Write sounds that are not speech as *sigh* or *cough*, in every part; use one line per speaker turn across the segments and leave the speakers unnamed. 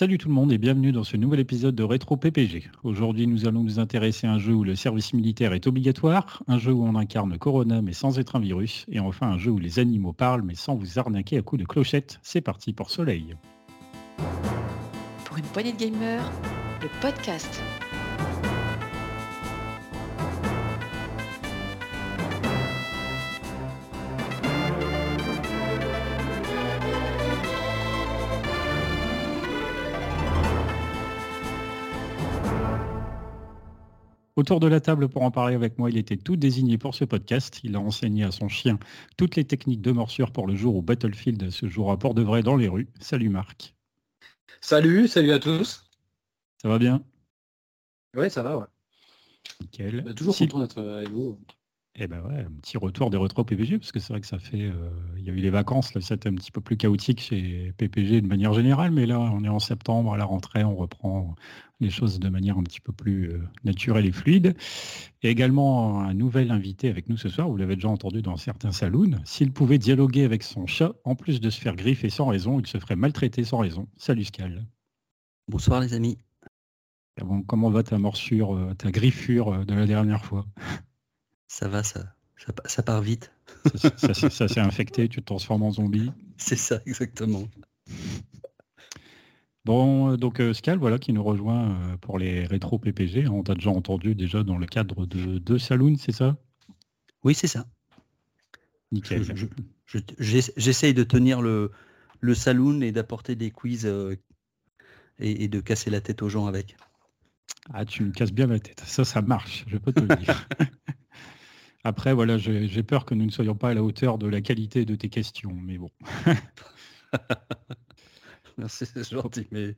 Salut tout le monde et bienvenue dans ce nouvel épisode de Rétro PPG. Aujourd'hui, nous allons nous intéresser à un jeu où le service militaire est obligatoire, un jeu où on incarne Corona mais sans être un virus, et enfin un jeu où les animaux parlent mais sans vous arnaquer à coups de clochette. C'est parti pour Soleil.
Pour une poignée de gamers, le podcast.
Autour de la table pour en parler avec moi, il était tout désigné pour ce podcast. Il a enseigné à son chien toutes les techniques de morsure pour le jour où Battlefield se jouera pour de vrai dans les rues. Salut Marc.
Salut, salut à tous.
Ça va bien?
Oui, ça va, ouais.
Nickel.
Bah, toujours
Si-
content d'être avec vous.
Eh ben ouais, un petit retour des rétro PPG, parce que c'est vrai que ça fait. euh, Il y a eu les vacances, là, c'était un petit peu plus chaotique chez PPG de manière générale, mais là, on est en septembre, à la rentrée, on reprend les choses de manière un petit peu plus euh, naturelle et fluide. Et également un nouvel invité avec nous ce soir, vous l'avez déjà entendu dans certains saloons. S'il pouvait dialoguer avec son chat, en plus de se faire griffer sans raison, il se ferait maltraiter sans raison. Salut Scal.
Bonsoir les amis.
Bon, comment va ta morsure, euh, ta griffure euh, de la dernière fois?
Ça va, ça, ça, pa- ça part vite.
Ça, ça- ça- ça s'est infecté, tu te transformes en zombie. *laughs*
C'est ça exactement.
Bon, euh, donc euh, Scal, voilà, qui nous rejoint euh, pour les rétro PPG. On t'a déjà entendu déjà dans le cadre de deux saloons, c'est ça?
Oui, c'est ça.
Nickel.
Je- je- je- j'ess- J'essaye de tenir le, le saloon et d'apporter des quiz euh, et, et de casser la tête aux gens avec.
Ah, tu me casses bien la tête. Ça, ça marche, je peux te le dire. *laughs* Après, voilà, j'ai peur que nous ne soyons pas à la hauteur de la qualité de tes questions, mais bon. *laughs*
Merci, c'est *laughs* gentil, mais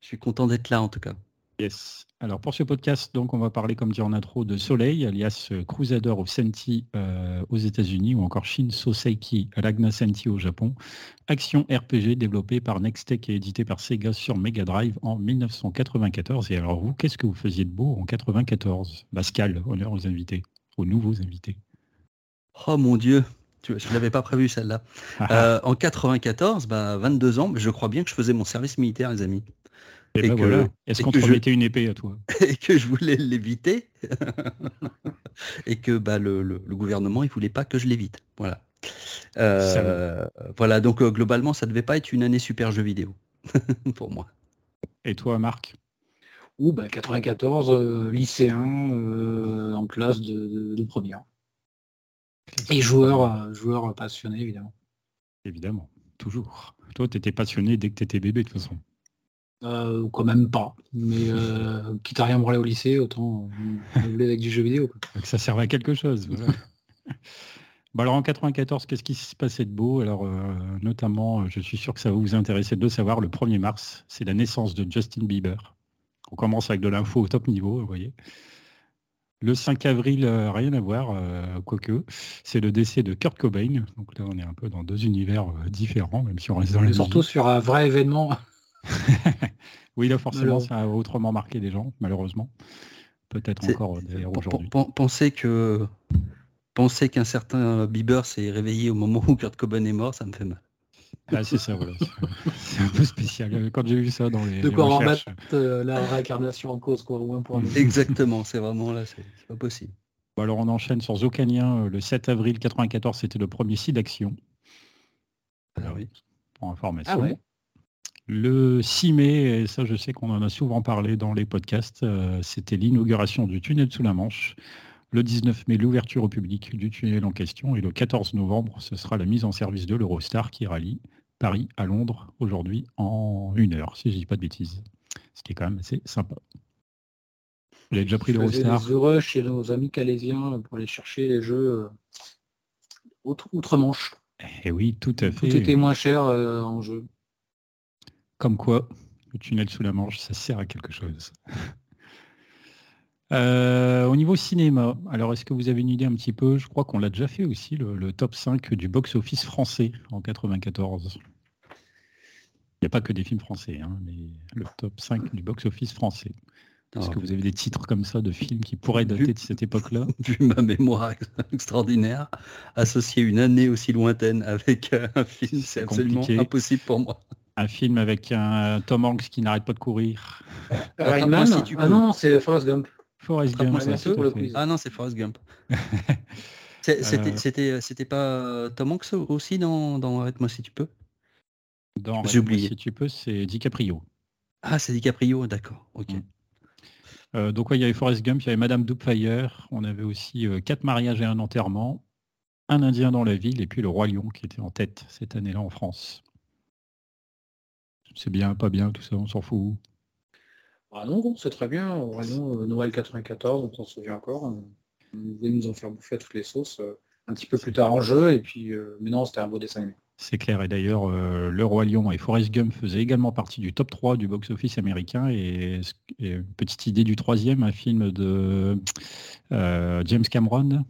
je suis content d'être là en tout cas.
Yes. Alors pour ce podcast, donc on va parler comme dit en intro de Soleil, alias euh, Crusader of Senti euh, aux États-Unis ou encore Shin Soseiki Ragna Senti au Japon. Action RPG développée par Nextech et édité par Sega sur Mega Drive en 1994. Et alors vous, qu'est-ce que vous faisiez de beau en 94 Pascal, honneur aux invités, aux nouveaux invités.
Oh mon dieu, je ne l'avais pas prévu celle-là. Euh, en 94, bah, 22 ans, mais je crois bien que je faisais mon service militaire les amis.
et
et
ben
que-
voilà. Est-ce qu'on te
je-
remettait une épée à toi? *laughs*
Et que je voulais l'éviter *laughs* et que bah, le, le- le gouvernement il voulait pas que je l'évite. Voilà. Euh, voilà, donc euh, globalement ça devait pas être une année super jeu vidéo *laughs* pour moi.
Et toi, Marc?
Ou bah, 94, euh, lycéen euh, en classe de, de- de première. Et joueur, euh, joueur passionné évidemment.
Évidemment, toujours. Toi, tu étais passionné dès que tu étais bébé, de toute façon.
Euh, quand même pas. Mais euh, *laughs* quitte à rien branler au lycée, autant avec du jeu vidéo. quoi.
ça servait à quelque chose. voilà. *laughs* Bon, alors en 94, qu'est-ce qui se passait de beau? Alors euh, notamment, je suis sûr que ça va vous intéresser de savoir, le 1er mars, c'est la naissance de Justin Bieber. On commence avec de l'info au top niveau, vous voyez. Le 5 avril, euh, rien à voir, euh, quoique, c'est le décès de Kurt Cobain. Donc là, on est un peu dans deux univers euh, différents, même si on reste dans
est surtout sur un vrai événement. *laughs*
Oui, là, forcément, ça a autrement marqué des gens, malheureusement. Peut-être encore d'ailleurs aujourd'hui.
pen- Penser que penser qu'un certain Bieber s'est réveillé au moment où Kurt Cobain est mort, ça me fait mal.
Ah, c'est ça, voilà. C'est- un *laughs* peu spécial. Quand j'ai vu ça dans les,
De
les
quoi
recherches,
remettre euh, la réincarnation en cause, quoi, au moins pour
Exactement, c'est vraiment là, c'est pas possible.
Bon, alors on enchaîne sans aucun lien. euh, Le 7 avril 94, c'était le premier site d'action,
Ah oui.
pour information.
Ah ouais.
Le 6 mai, et ça je sais qu'on en a souvent parlé dans les podcasts, euh, c'était l'inauguration du tunnel sous la Manche. Le 19 mai, l'ouverture au public du tunnel en question. Et le 14 novembre, ce sera la mise en service de l'Eurostar qui rallie Paris à Londres aujourd'hui en une heure, si je dis pas de bêtises. Ce qui est quand même assez sympa. Vous avez déjà pris l'Eurostar
heureux chez nos amis calaisiens pour aller chercher les jeux euh, outre- outre-Manche.
Eh oui, tout à
Tout
fait.
était moins cher euh, en jeu.
Comme quoi, le tunnel sous la Manche, ça sert à quelque chose. Euh, au niveau cinéma, alors est-ce que vous avez une idée un petit peu? Je crois qu'on l'a déjà fait aussi, le, le top 5 du box-office français en 94. Il n'y a pas que des films français, hein, mais le top 5 du box-office français. Est-ce
Ah,
que vous avez des titres comme ça de films qui pourraient dater
Vu-
de cette époque-là? *laughs*
vu ma mémoire ex- extraordinaire, associer une année aussi lointaine avec euh, un film, c'est absolument
compliqué.
impossible pour moi.
Un film avec un Tom Hanks qui n'arrête pas de courir.
Rainman
si tu
Ah
peux.
non, c'est Forrest Gump.
Forrest Gump, tout.
Ah non, c'est Forrest Gump. *laughs* C'était
Euh.
c'était- c'était pas euh, Tom Hanks aussi dans, dans Arrête-moi si tu peux?
Dans
J'ai
Arrête-moi
oublié.
Si tu peux, c'est DiCaprio.
Ah, c'est DiCaprio, d'accord. Ok.
Mm. Euh, donc ouais, il y avait Forrest Gump, il y avait Madame Doubtfire, on avait aussi euh, quatre mariages et un enterrement, un Indien dans la ville et puis le Roi Lion qui était en tête cette année-là en France. C'est bien, pas bien, tout ça, on s'en fout.
Ah non, non, c'est très bien. Vraiment, euh, Noël 94, on s'en souvient encore. Ils voulaient nous en faire bouffer à toutes les sauces euh, un petit peu plus tard en jeu. Et puis, euh, mais non, c'était un beau dessin animé.
C'est clair, et d'ailleurs, euh, Le Roi Lion et Forrest Gump faisaient également partie du top 3 du box-office américain. Et, et une petite idée du troisième, un film de euh, James Cameron.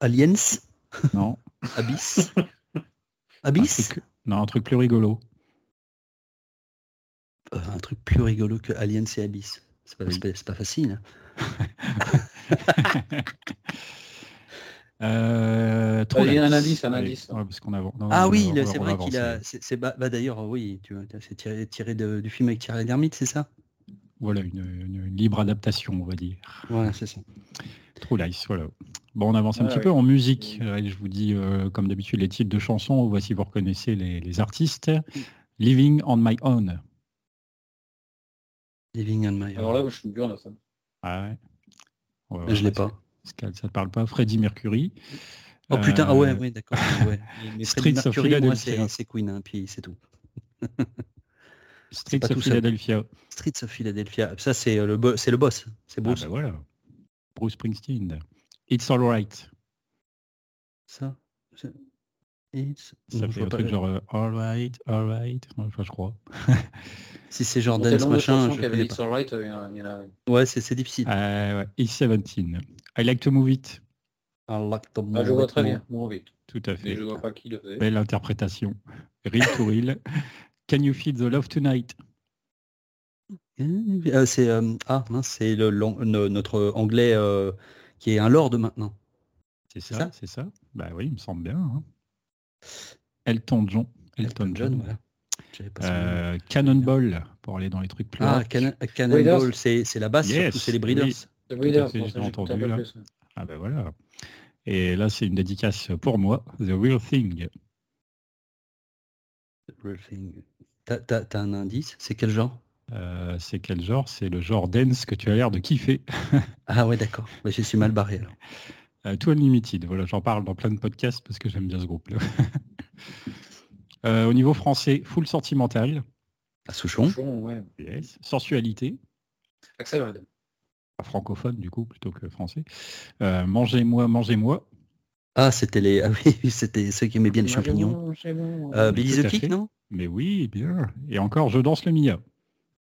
Aliens?
Non,
Abyss? *laughs*
Un
Abyss?
truc, non, un truc plus rigolo.
Euh, Un truc plus rigolo que Aliens et Abyss. C'est pas, pas- facile. *laughs*
Euh, True
Vas-y, un indice, un
Allez,
indice.
ouais, parce qu'on a- non,
Ah oui, c'est vrai qu'il a. C'est bah, bah, d'ailleurs, oui, c'est tiré, tiré de- du film avec Thierry Lhermitte, c'est ça?
Voilà, une, une- une libre adaptation, on va dire.
Ouais, c'est ça.
True Lies, voilà. Bon, on avance un
Ah
petit
oui.
peu en musique. Je vous dis, euh, comme d'habitude, les titres de chansons. Voici, vous reconnaissez les, les artistes. Living on My Own.
Living on My
Alors là, je suis dur ça.
Ah ouais. Ouais,
Je
ouais,
l'ai
ouais,
pas.
Ça ne te parle pas. Freddie Mercury.
Oh putain, ah ouais,
Euh,
ouais, d'accord. Ouais. Mais- Mais
Streets
Freddie
of
Mercury, moi,
Philadelphia.
c'est Queen, hein, puis c'est tout. *laughs*
Streets
pas
of. Philadelphia.
Streets of Philadelphia. Ça, c'est euh, le, bo- c'est le boss. C'est
Ah
Bruce.
bah voilà. Bruce Springsteen. It's Alright.
Ça It's-
Ça fait un
pas.
truc genre euh, Alright, Alright. Enfin, je crois. *laughs*
Si c'est
le de
machin, je connais
It's
pas.
Alright, euh, il y en a-
Ouais, c'est c'est difficile.
Euh, ouais. It's 17. I like to move it.
I like the
Ah, je vois
move
très
it
bien, bon vite.
Tout à
Mais
fait.
je vois pas qui le faisait.
Belle interprétation. Real to real. *laughs* Can you feel the love tonight?
More. Euh, c'est euh, ah mince, c'est le, no- notre anglais euh, qui est un lord maintenant.
C'est ça? c'est ça? Bah oui, il me semble bien. hein. Elton John. Elton,
Elton
John.
John, voilà.
Euh, Cannonball, pour aller dans les trucs plus
Ah. Cannon- Cannonball, c'est c'est la basse,
Yes,
c'est les Breeders.
oui.
The Breeders,
j'ai entendu, là.
plus.
Ah ben voilà. Et là, c'est une dédicace pour moi. The Real Thing.
Real thing. T'as t'as- t'as un indice? C'est quel genre?
Euh, c'est quel genre? C'est le genre dance que tu as l'air de kiffer.
Ah ouais, d'accord. Ouais, je suis mal barré alors. *laughs*
Euh, Too Unlimited, voilà, j'en parle dans plein de podcasts parce que j'aime bien ce groupe-là. *laughs* Euh, au niveau français, full sentimental,
À Souchon
Franchement, ouais.
yes. sensualité,
Axel Red.
francophone du coup plutôt que français. Euh, mangez-moi, mangez-moi.
Ah, c'était les. Ah oui, c'était ceux qui aimaient bien les champignons.
Bon,
Euh, Billy the Kick, non?
Mais oui, bien. Et encore, je danse le Mia.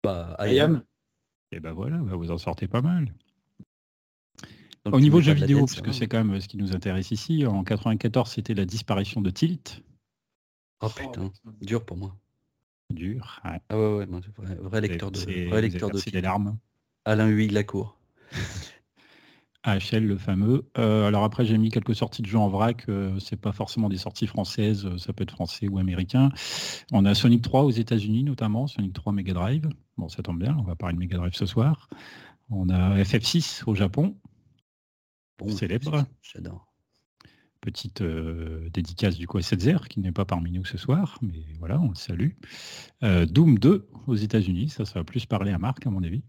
Bah,
I am.
Et ben voilà, bah, vous en sortez pas mal.
Donc,
Au niveau jeux
de la
vidéo,
dance,
parce que c'est quand même ce qui nous intéresse ici, en 94, c'était la disparition de Tilt.
Oh putain, dur pour moi.
Dur. ouais.
Ah ouais, ouais, moi, vrai, vrai lecteur de,
C'est-
vrai lecteur de
des larmes.
Alain Huyghe Lacour.
AHL, *laughs* le fameux. Euh, alors après, j'ai mis quelques sorties de jeux en vrac. euh, c'est pas forcément des sorties françaises, euh, ça peut être français ou américain. On a Sonic 3 aux États-Unis notamment, Sonic 3 Mega Drive. Bon, ça tombe bien, on va parler de Mega Drive ce soir. On a FF6 au Japon,
Bon,
Célèbre.
J'adore.
petite euh, dédicace du coup à Setzer qui n'est pas parmi nous ce soir, mais voilà, on le salue. Euh, Doom 2 aux États-Unis, ça, ça va plus parler à Marc à mon avis.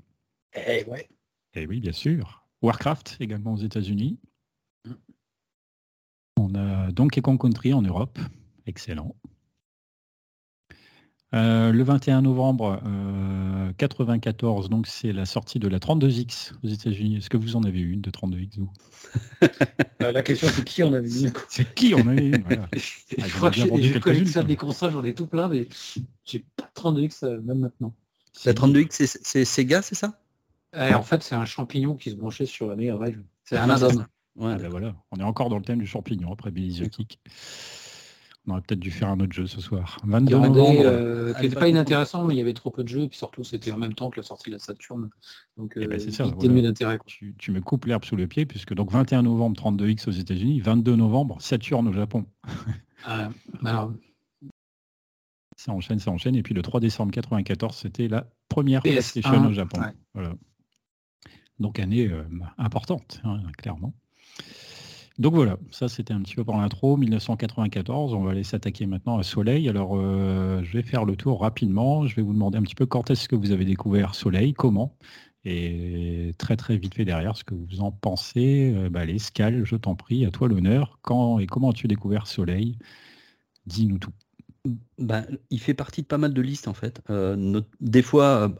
Eh ouais.
Et oui, bien sûr. Warcraft également aux États-Unis.
Mm.
On a Donkey Kong Country en Europe. Excellent. Euh, le 21 novembre euh, 94, donc c'est la sortie de la 32X aux États-Unis. Est-ce que vous en avez une de 32X vous?
Euh, La question c'est qui en avait une?
C'est qui en a une? Voilà. *laughs* Ah,
Je
ai
crois que je collectionne des consoles, j'en ai tout plein, mais j'ai pas de 32X euh, même maintenant.
La 32X, c'est- c'est Sega, c'est ça?
Eh, en fait, c'est un champignon qui se branchait sur la Mega Drive. C'est un.
Ouais,
Ah ben voilà, on est encore dans le thème du champignon après Billy the Kick. On aurait peut-être dû faire un autre jeu ce soir.
Il y
22
en a
novembre.
euh, qui n'étaient
pas
inintéressants, mais il y avait trop peu de jeux, et puis surtout c'était en même temps que la sortie de la Saturn. Donc
Eh ben,
euh,
c'est ça,
vite
voilà.
dénué d'intérêt. quoi.
tu, tu me coupes l'herbe sous le pied, puisque donc 21 novembre 32X aux États-Unis, 22 novembre Saturn au Japon.
Euh, *laughs* alors,
Ça enchaîne, ça enchaîne. Et puis le 3 décembre 94, c'était la première PlayStation au Japon. Donc année euh, importante, hein, clairement. Donc voilà, ça c'était un petit peu pour l'intro. 1994, on va aller s'attaquer maintenant à Soleil. Alors euh, je vais faire le tour rapidement. Je vais vous demander un petit peu quand est-ce que vous avez découvert Soleil, comment, et très très vite fait derrière ce que vous en pensez. Euh, bah, Scal, je t'en prie, à toi l'honneur. Quand et comment as-tu découvert Soleil? Dis-nous tout.
Ben, il fait partie de pas mal de listes en fait. Euh, des fois,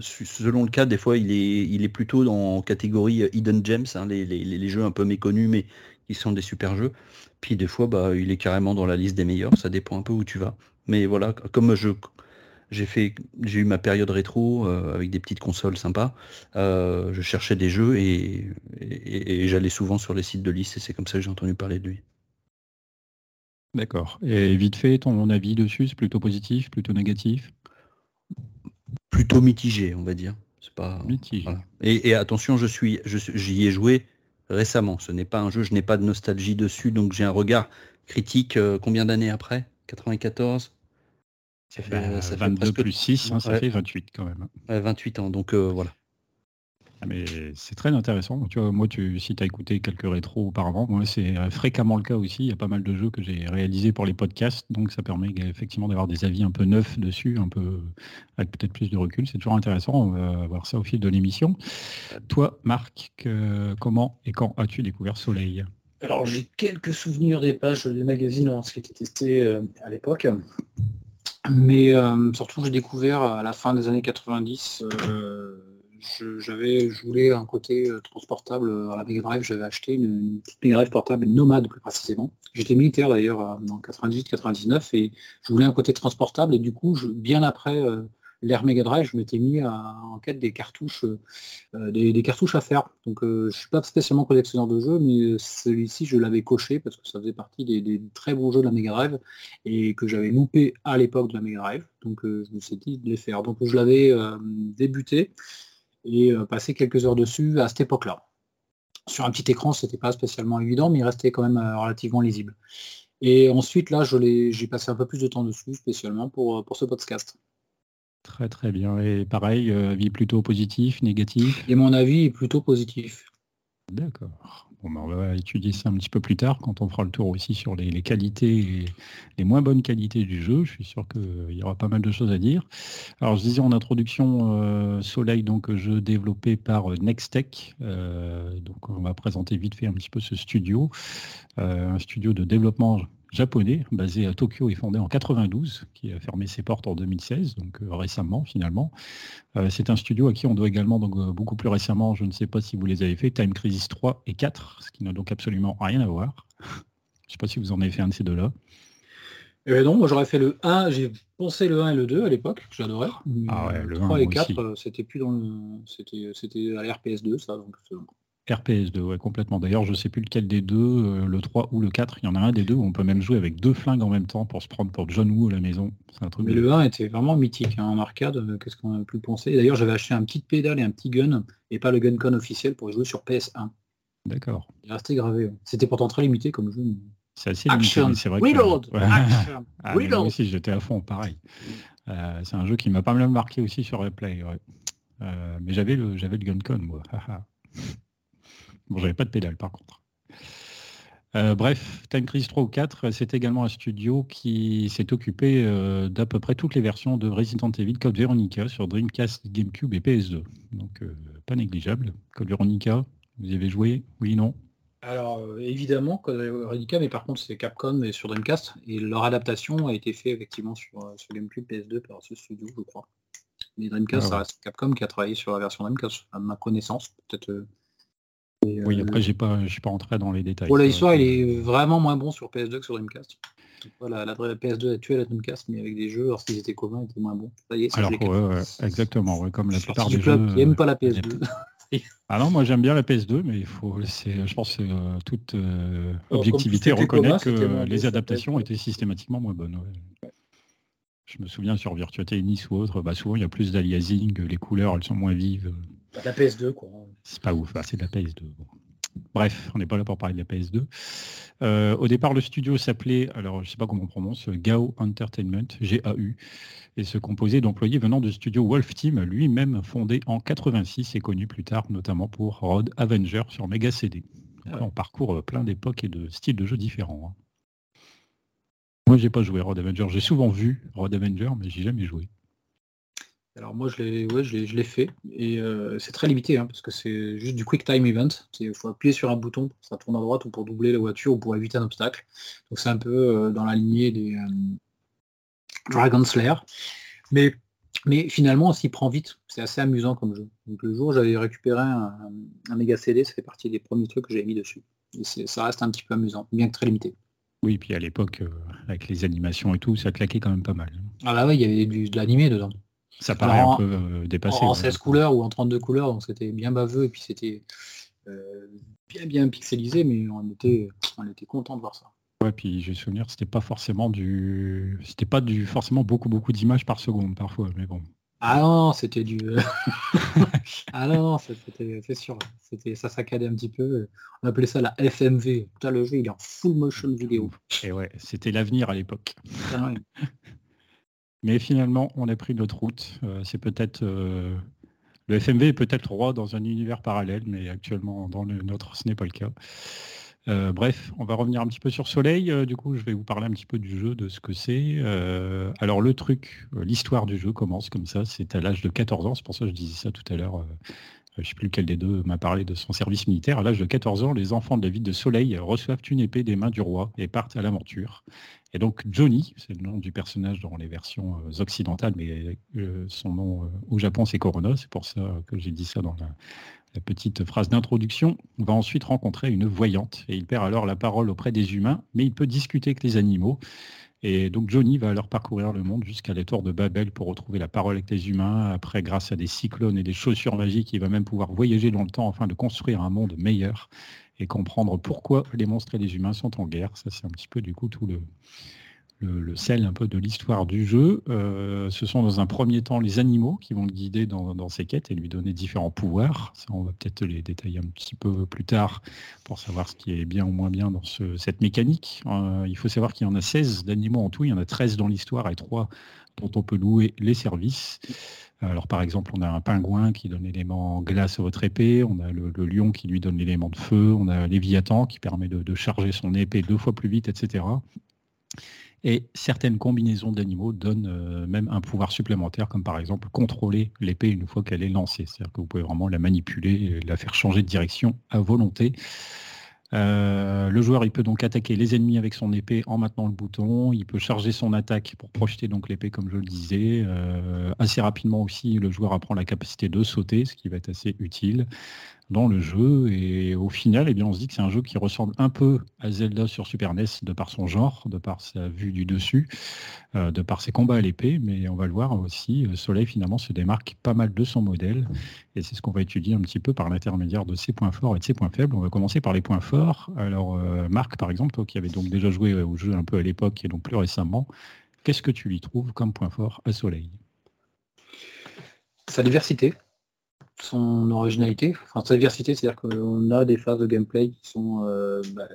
selon le cas, des fois il est, il est plutôt en catégorie Hidden Gems, hein, les, jeux un peu méconnus mais qui sont des super jeux. Puis des fois, bah, il est carrément dans la liste des meilleurs, ça dépend un peu où tu vas. Mais voilà, comme je, j'ai fait, j'ai eu ma période rétro euh, avec des petites consoles sympas. Euh, je cherchais des jeux et, j'allais souvent sur les sites de liste et c'est comme ça que j'ai entendu parler de lui.
D'accord. Et vite fait, ton avis dessus, c'est plutôt positif, plutôt négatif?
Plutôt mitigé, on va dire. C'est pas.
Mitigé.
Et, attention, je suis, j'y ai joué récemment. Ce n'est pas un jeu, je n'ai pas de nostalgie dessus, donc j'ai un regard critique. Euh, combien d'années après? 94
ça fait, 22 plus 6, hein, ça fait 28 quand même.
28 ans, donc euh, voilà.
Mais c'est très intéressant. Moi, si tu as écouté quelques rétros auparavant, c'est euh, fréquemment le cas aussi. Il y a pas mal de jeux que j'ai réalisés pour les podcasts, donc ça permet effectivement d'avoir des avis un peu neufs dessus, un peu avec peut-être plus de recul. C'est toujours intéressant. On va voir ça au fil de l'émission. Toi, Marc, comment et quand as-tu découvert Soleil?
Alors, j'ai quelques souvenirs des pages des magazines qui était testé euh, à l'époque. Mais euh, surtout, j'ai découvert à la fin des années 90 j'avais, je voulais un côté euh, transportable à la Mega Drive. J'avais acheté une, petite Mega Drive portable nomade plus précisément. J'étais militaire d'ailleurs euh, en 98-99 et je voulais un côté transportable et du coup, bien après euh, l'ère Mega Drive, je m'étais mis en quête des cartouches, des, cartouches à faire. Donc je suis pas spécialement collectionneur de jeux, mais celui-ci je l'avais coché parce que ça faisait partie des, très bons jeux de la Mega Drive et que j'avais loupé à l'époque de la Mega Drive. Donc je me suis dit de les faire. Donc je l'avais débuté et euh, passer quelques heures dessus à cette époque-là. Sur un petit écran, c'était pas spécialement évident, mais il restait quand même euh, relativement lisible. Et ensuite, là, j'ai passé un peu plus de temps dessus, spécialement pour, euh, pour ce podcast.
Très très bien. Et pareil, avis plutôt positif, négatif?
Et mon avis est plutôt positif.
D'accord. Ben, on va étudier ça un petit peu plus tard quand on fera le tour aussi sur les, qualités et les moins bonnes qualités du jeu. Je suis sûr qu'il y aura pas mal de choses à dire. Alors je disais en introduction euh, Soleil, donc jeu développé par Nextech. Euh, donc on va présenter vite fait un petit peu ce studio. Euh, un studio de développement japonais basé à Tokyo et fondé en 92, qui a fermé ses portes en 2016, donc euh, récemment finalement. Euh, c'est un studio à qui on doit également donc, euh, beaucoup plus récemment, je ne sais pas si vous les avez fait, Time Crisis 3 et 4, ce qui n'a donc absolument rien à voir. je ne sais pas si vous en avez fait un de ces deux-là.
Eh non, moi j'aurais fait le 1, j'ai pensé le 1 et le 2 à l'époque, que j'adorais.
Ah ouais, le
3 et 4, c'était plus dans le. C'était à l'RPS 2, ça, donc
RPS2, ouais, complètement. D'ailleurs, je ne sais plus lequel des deux, euh, le 3 ou le 4. Il y en a un des deux où on peut même jouer avec deux flingues en même temps pour se prendre pour John Woo à la maison.
Un truc Mais le 1 était vraiment mythique hein, en arcade. Euh, qu'est-ce qu'on a pu penser D'ailleurs, j'avais acheté un petit pédale et un petit gun, et pas le gun con officiel pour jouer sur PS1.
D'accord.
Il est resté gravé. C'était pourtant très limité comme jeu.
C'est assez limité, c'est vrai.
Reload *laughs*
ah, Moi aussi, j'étais à fond, pareil. Euh, c'est un jeu qui m'a pas mal marqué aussi sur Replay. mais j'avais le, j'avais le gun con, moi. Bon, j'avais pas de pédale par contre. Euh, bref, Time Crisis 3 ou 4, c'est également un studio qui s'est occupé euh, d'à peu près toutes les versions de Resident Evil Code Veronica sur Dreamcast, GameCube et PS2. Donc euh, pas négligeable. Code Veronica, vous y avez joué? Oui, non?
Alors évidemment, Code Veronica, mais par contre c'est Capcom et sur Dreamcast. Et leur adaptation a été faite effectivement sur, GameCube PS2 par ce studio, je crois. Mais Dreamcast, ah ça reste Capcom qui a travaillé sur la version Dreamcast, à ma connaissance. Peut-être
oui, après, j'ai pas, je suis pas rentré dans les détails.
Pour l'histoire, il est vraiment moins bon sur PS2 que sur Dreamcast. Voilà, la, PS2 a tué la Dreamcast, mais avec des jeux, lorsqu'ils étaient communs, ils étaient moins bons.
Alors, exactement, comme la plupart des
jeux. Qui n'aiment pas la PS2. *laughs*
ah non, moi j'aime bien la PS2, mais il faut, je pense, que euh, toute euh, objectivité reconnaître que les adaptations étaient systématiquement moins bonnes. Je me souviens sur Virtua Tennis ou autre, bah, souvent il y a plus d'aliasing, les couleurs elles sont moins vives.
La PS2, quoi.
C'est pas ouf, bah, c'est de la PS2. Bref, on n'est pas là pour parler de la PS2. Euh, au départ, le studio s'appelait, alors je ne sais pas comment on prononce, GAO Entertainment, G-A-U, et se composait d'employés venant du studio Wolf Team, lui-même fondé en 86 et connu plus tard notamment pour Rod Avenger sur Mega CD. On parcourt euh, plein d'époques et de styles de jeux différents. Hein. Moi, j'ai pas joué Rod Avenger. J'ai souvent vu Rod Avenger, mais j'ai jamais joué.
Alors moi je l'ai ouais, je fait et euh, c'est très limité hein, parce que c'est juste du quick time event. Il faut appuyer sur un bouton, ça tourne à droite ou pour doubler la voiture ou pour éviter un obstacle. Donc c'est un peu euh, dans la lignée des euh, Dragon Slayer. Mais, mais finalement on s'y prend vite. C'est assez amusant comme jeu. Donc le jour j'avais récupéré un, un, méga CD, ça fait partie des premiers trucs que j'ai mis dessus. Et ça reste un petit peu amusant, bien que très limité.
Oui, puis à l'époque, avec les animations et tout, ça claquait quand même pas mal.
Ah bah oui, il y avait du, de l'animé dedans.
Ça paraît un peu euh, dépassé.
En, 16 couleurs ou en 32 couleurs, donc c'était bien baveux et puis c'était euh, bien bien pixelisé, mais on était, on était content de voir ça.
Ouais, puis j'ai souvenir, c'était pas forcément du, c'était pas du forcément beaucoup beaucoup d'images par seconde parfois, mais bon.
Ah non, c'était du. *laughs* ah non, c'était c'est sûr. C'était ça saccadait un petit peu. On appelait ça la FMV. Putain, le jeu il est en full motion vidéo.
Et ouais, c'était l'avenir à l'époque. Ah *laughs* mais finalement, on a pris notre route. Euh, c'est peut-être euh, le FMV est peut-être roi dans un univers parallèle, mais actuellement dans le nôtre, ce n'est pas le cas. Euh, bref, on va revenir un petit peu sur Soleil. du coup, je vais vous parler un petit peu du jeu, de ce que c'est. alors le truc, l'histoire du jeu commence comme ça. C'est à l'âge de 14 ans. C'est pour ça que je disais ça tout à l'heure. Je ne sais plus lequel des deux m'a parlé de son service militaire. À l'âge de 14 ans, les enfants de la ville de Soleil reçoivent une épée des mains du roi et partent à l'aventure. Et donc Johnny, c'est le nom du personnage dans les versions euh, occidentales, mais euh, son nom euh, au Japon c'est Corona, c'est pour ça que j'ai dit ça dans la, petite phrase d'introduction, va ensuite rencontrer une voyante et il perd alors la parole auprès des humains, mais il peut discuter avec les animaux. Et donc Johnny va alors parcourir le monde jusqu'à tour de Babel pour retrouver la parole avec les humains. Après, grâce à des cyclones et des chaussures magiques, il va même pouvoir voyager dans le temps afin de construire un monde meilleur et comprendre pourquoi les monstres et les humains sont en guerre. Ça, c'est un petit peu du coup tout le, le, sel un peu de l'histoire du jeu. Euh, ce sont dans un premier temps les animaux qui vont le guider dans, ses quêtes et lui donner différents pouvoirs. On va peut-être les détailler un petit peu plus tard pour savoir ce qui est bien ou moins bien dans cette mécanique. Euh, il faut savoir qu'il y en a 16 d'animaux en tout, il y en a 13 dans l'histoire et 3 dont on peut louer les services. Alors par exemple, on a un pingouin qui donne l'élément glace à votre épée, on a le, lion qui lui donne l'élément de feu, on a Léviathan qui permet de, charger son épée deux fois plus vite, etc. Et certaines combinaisons d'animaux donnent euh, même un pouvoir supplémentaire, comme par exemple contrôler l'épée une fois qu'elle est lancée. C'est-à-dire que vous pouvez vraiment la manipuler et la faire changer de direction à volonté. Euh, le joueur peut donc attaquer les ennemis avec son épée en maintenant le bouton. Il peut charger son attaque pour projeter donc l'épée comme je le disais. Euh, assez rapidement aussi, le joueur apprend la capacité de sauter, ce qui va être assez utile dans le jeu. Et au final, eh bien, on se dit que c'est un jeu qui ressemble un peu à Zelda sur Super NES de par son genre, de par sa vue du dessus, euh, de par ses combats à l'épée. Mais on va le voir aussi, euh, Soleil finalement se démarque pas mal de son modèle. Et c'est ce qu'on va étudier un petit peu par l'intermédiaire de ses points forts et de ses points faibles. On va commencer par les points forts. Alors euh, Marc, par exemple, toi qui avait donc déjà joué au jeu un peu à l'époque et donc plus récemment, qu'est-ce que tu lui trouves comme point fort à Soleil?
Sa diversité son originalité, enfin sa diversité, c'est-à-dire qu'on a des phases de gameplay qui sont, euh, bah,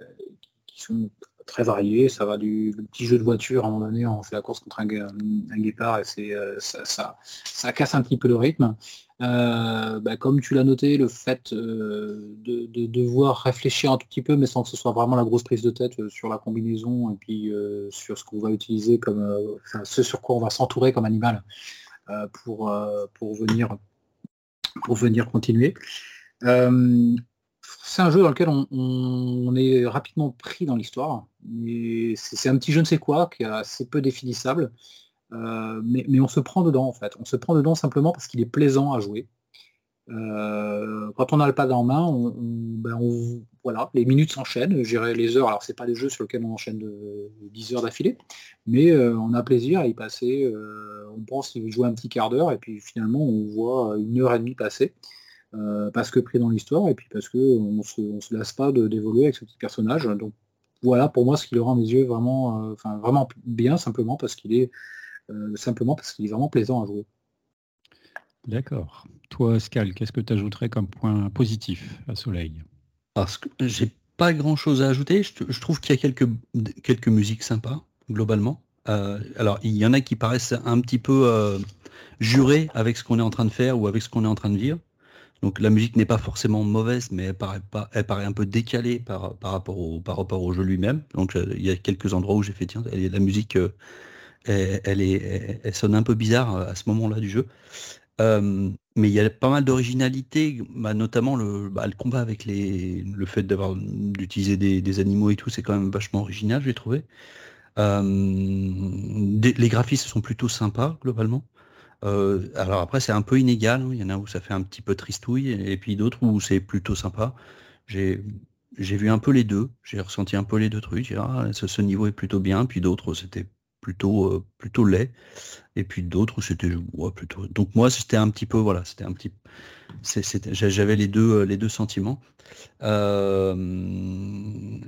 qui sont très variées. Ça va du petit jeu de voiture, à un moment donné, on fait la course contre un, guépard et c'est euh, ça, ça, casse un petit peu le rythme. Euh, bah, comme tu l'as noté, le fait de, devoir réfléchir un tout petit peu, mais sans que ce soit vraiment la grosse prise de tête sur la combinaison et puis sur ce qu'on va utiliser comme, ce sur quoi on va s'entourer comme animal pour, pour venir pour venir continuer. Euh, c'est un jeu dans lequel on, est rapidement pris dans l'histoire. C'est un petit je ne sais quoi qui est assez peu définissable. Euh, mais, on se prend dedans en fait. On se prend dedans simplement parce qu'il est plaisant à jouer. Euh, quand on a le pad en main, ben, voilà, les minutes s'enchaînent, j'irai les heures, alors c'est pas des jeux sur lesquels on enchaîne de, 10 heures d'affilée, mais on a plaisir à y passer, on pense qu'il jouer un petit quart d'heure, et puis finalement on voit une heure et demie passer, parce que pris dans l'histoire, et puis parce qu'on se, on se lasse pas d'évoluer avec ce petit personnage. Donc voilà pour moi ce qui le rend mes yeux vraiment bien, simplement parce qu'il est simplement parce qu'il est vraiment plaisant à jouer.
D'accord. Toi, Scal, qu'est-ce que tu ajouterais comme point positif à Soleil?
Parce que j'ai pas grand chose à ajouter. Je, trouve qu'il y a quelques, quelques musiques sympas, globalement. Euh, alors, il y en a qui paraissent un petit peu euh, jurées avec ce qu'on est en train de faire ou avec ce qu'on est en train de vivre. Donc la musique n'est pas forcément mauvaise, mais elle paraît, pas, elle paraît un peu décalée par, par, rapport, au, par rapport au jeu lui-même. Donc euh, il y a quelques endroits où j'ai fait, tiens, la musique, elle, est, elle, sonne un peu bizarre à ce moment-là du jeu mais il y a pas mal d'originalité, bah, notamment le, bah, le combat avec les, le fait d'avoir d'utiliser des, animaux et tout, c'est quand même vachement original, j'ai trouvé. les graphismes sont plutôt sympas globalement. alors après c'est un peu inégal, hein. il y en a où ça fait un petit peu tristouille et puis d'autres où c'est plutôt sympa. J'ai j'ai vu un peu les deux, j'ai ressenti un peu les deux trucs. Ah, ce, ce, niveau est plutôt bien, puis d'autres c'était plutôt euh, plutôt laid. Et puis d'autres c'était plutôt. Donc moi c'était un petit peu voilà c'était un petit j'avais les deux euh, les deux sentiments. Euh,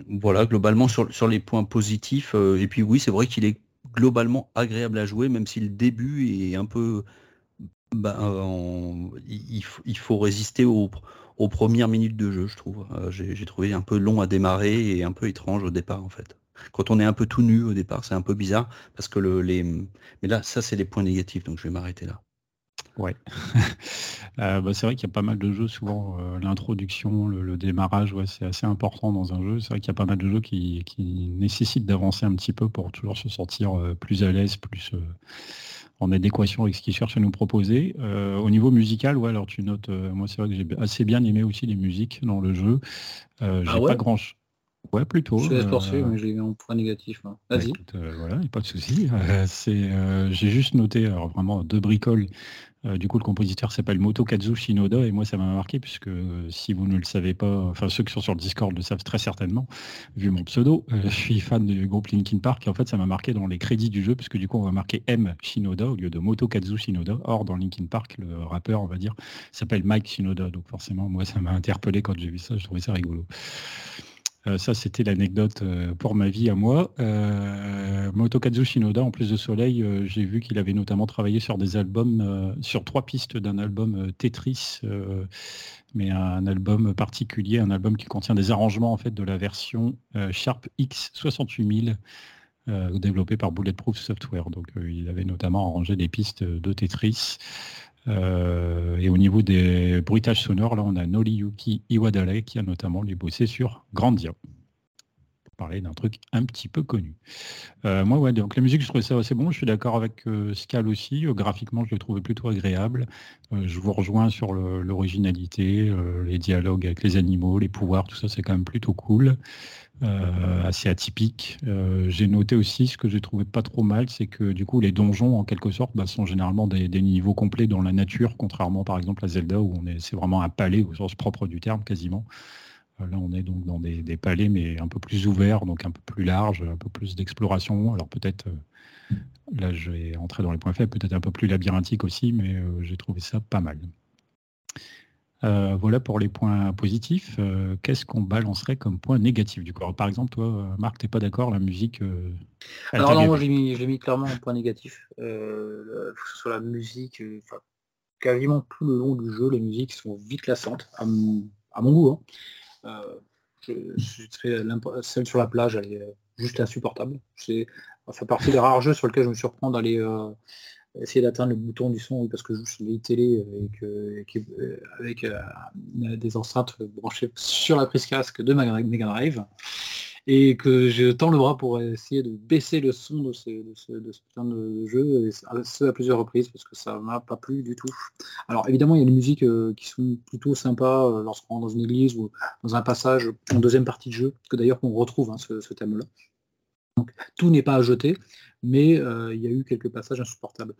voilà globalement sur, les points positifs et puis oui c'est vrai qu'il est globalement agréable à jouer même si le début est un peu bah, il, faut résister aux, premières minutes de jeu je trouve. J'ai trouvé un peu long à démarrer et un peu étrange au départ en fait quand on est un peu tout nu au départ, c'est un peu bizarre parce que le, les. Mais là, ça, c'est les points négatifs, donc je vais m'arrêter là.
Ouais. *laughs* Euh, bah, c'est vrai qu'il y a pas mal de jeux, souvent euh, l'introduction, le, démarrage, ouais, c'est assez important dans un jeu. C'est vrai qu'il y a pas mal de jeux qui, nécessitent d'avancer un petit peu pour toujours se sentir euh, plus à l'aise, plus en adéquation avec ce qu'ils cherchent à nous proposer. au niveau musical, ouais, alors tu notes, moi c'est vrai que j'ai assez bien aimé aussi les musiques dans le jeu. j'ai ah pas grand chose Ouais, plutôt.
Je laisse poursuivre, euh, mais j'ai eu un point négatif. Bah, Vas-y.
Euh, voilà, pas de souci. Euh, c'est, j'ai juste noté alors, vraiment deux bricoles. du coup, le compositeur s'appelle Motokazu Shinoda et moi, ça m'a marqué puisque si vous ne le savez pas, enfin ceux qui sont sur le Discord le savent très certainement, vu mon pseudo, je suis fan du groupe Linkin Park et en fait, ça m'a marqué dans les crédits du jeu puisque du coup, on va marquer M Shinoda au lieu de Motokazu Shinoda. Or, dans Linkin Park, le rappeur, on va dire, s'appelle Mike Shinoda. Donc forcément, moi, ça m'a interpellé quand j'ai vu ça. Je trouvais ça rigolo. Euh, ça, c'était l'anecdote euh, pour ma vie à moi. Euh, Motokazu Shinoda, en plus de Soleil, j'ai vu qu'il avait notamment travaillé sur des albums, sur trois pistes d'un album Tetris, mais un album particulier, un album qui contient des arrangements en fait de la version Sharp X 68000. développé par Bulletproof Software. Donc il avait notamment arrangé des pistes de Tetris. Euh, et au niveau des bruitages sonores, là, on a Noriyuki Iwadare qui a notamment lui bossé sur Grandia. Pour parler d'un truc un petit peu connu. Euh, moi, ouais, donc la musique, je trouvais ça assez bon. Je suis d'accord avec euh, Scal aussi. graphiquement, je le trouvais plutôt agréable. je vous rejoins sur l'originalité, les dialogues avec les animaux, les pouvoirs, tout ça, c'est quand même plutôt cool. Euh, assez atypique. Euh, j'ai noté aussi ce que j'ai trouvé pas trop mal, c'est que du coup les donjons en quelque sorte bah, sont généralement des, niveaux complets dans la nature, contrairement par exemple à Zelda où on est c'est vraiment un palais au sens propre du terme quasiment. Euh, là on est donc dans des, palais mais un peu plus ouverts, donc un peu plus larges, un peu plus d'exploration. Alors peut-être là je vais entrer dans les points faibles, peut-être un peu plus labyrinthique aussi, mais j'ai trouvé ça pas mal. Euh, voilà pour les points positifs. Euh, qu'est-ce qu'on balancerait comme point négatif du coup Par exemple, toi, euh, Marc, t'es pas d'accord La musique.
Alors non, moi j'ai mis, clairement un point négatif. sur la musique, quasiment tout le long du jeu, les musiques sont vite lassantes, à, mon goût. Hein. celle sur la plage, elle est juste insupportable. C'est enfin, partie des rares jeux sur lesquels je me surprends d'aller essayer d'atteindre le bouton du son parce que je joue sur une télé avec, euh, des enceintes branchées sur la prise casque de Mega Drive et que je tends le bras pour essayer de baisser le son de ce, de putain de jeu, et ce à plusieurs reprises, parce que ça m'a pas plu du tout. Alors évidemment, il y a des musiques euh, qui sont plutôt sympas euh, lorsqu'on rentre dans une église ou dans un passage en deuxième partie de jeu, que d'ailleurs qu'on retrouve hein, ce, ce thème-là. Donc tout n'est pas à jeter, mais euh, il y a eu quelques passages insupportables.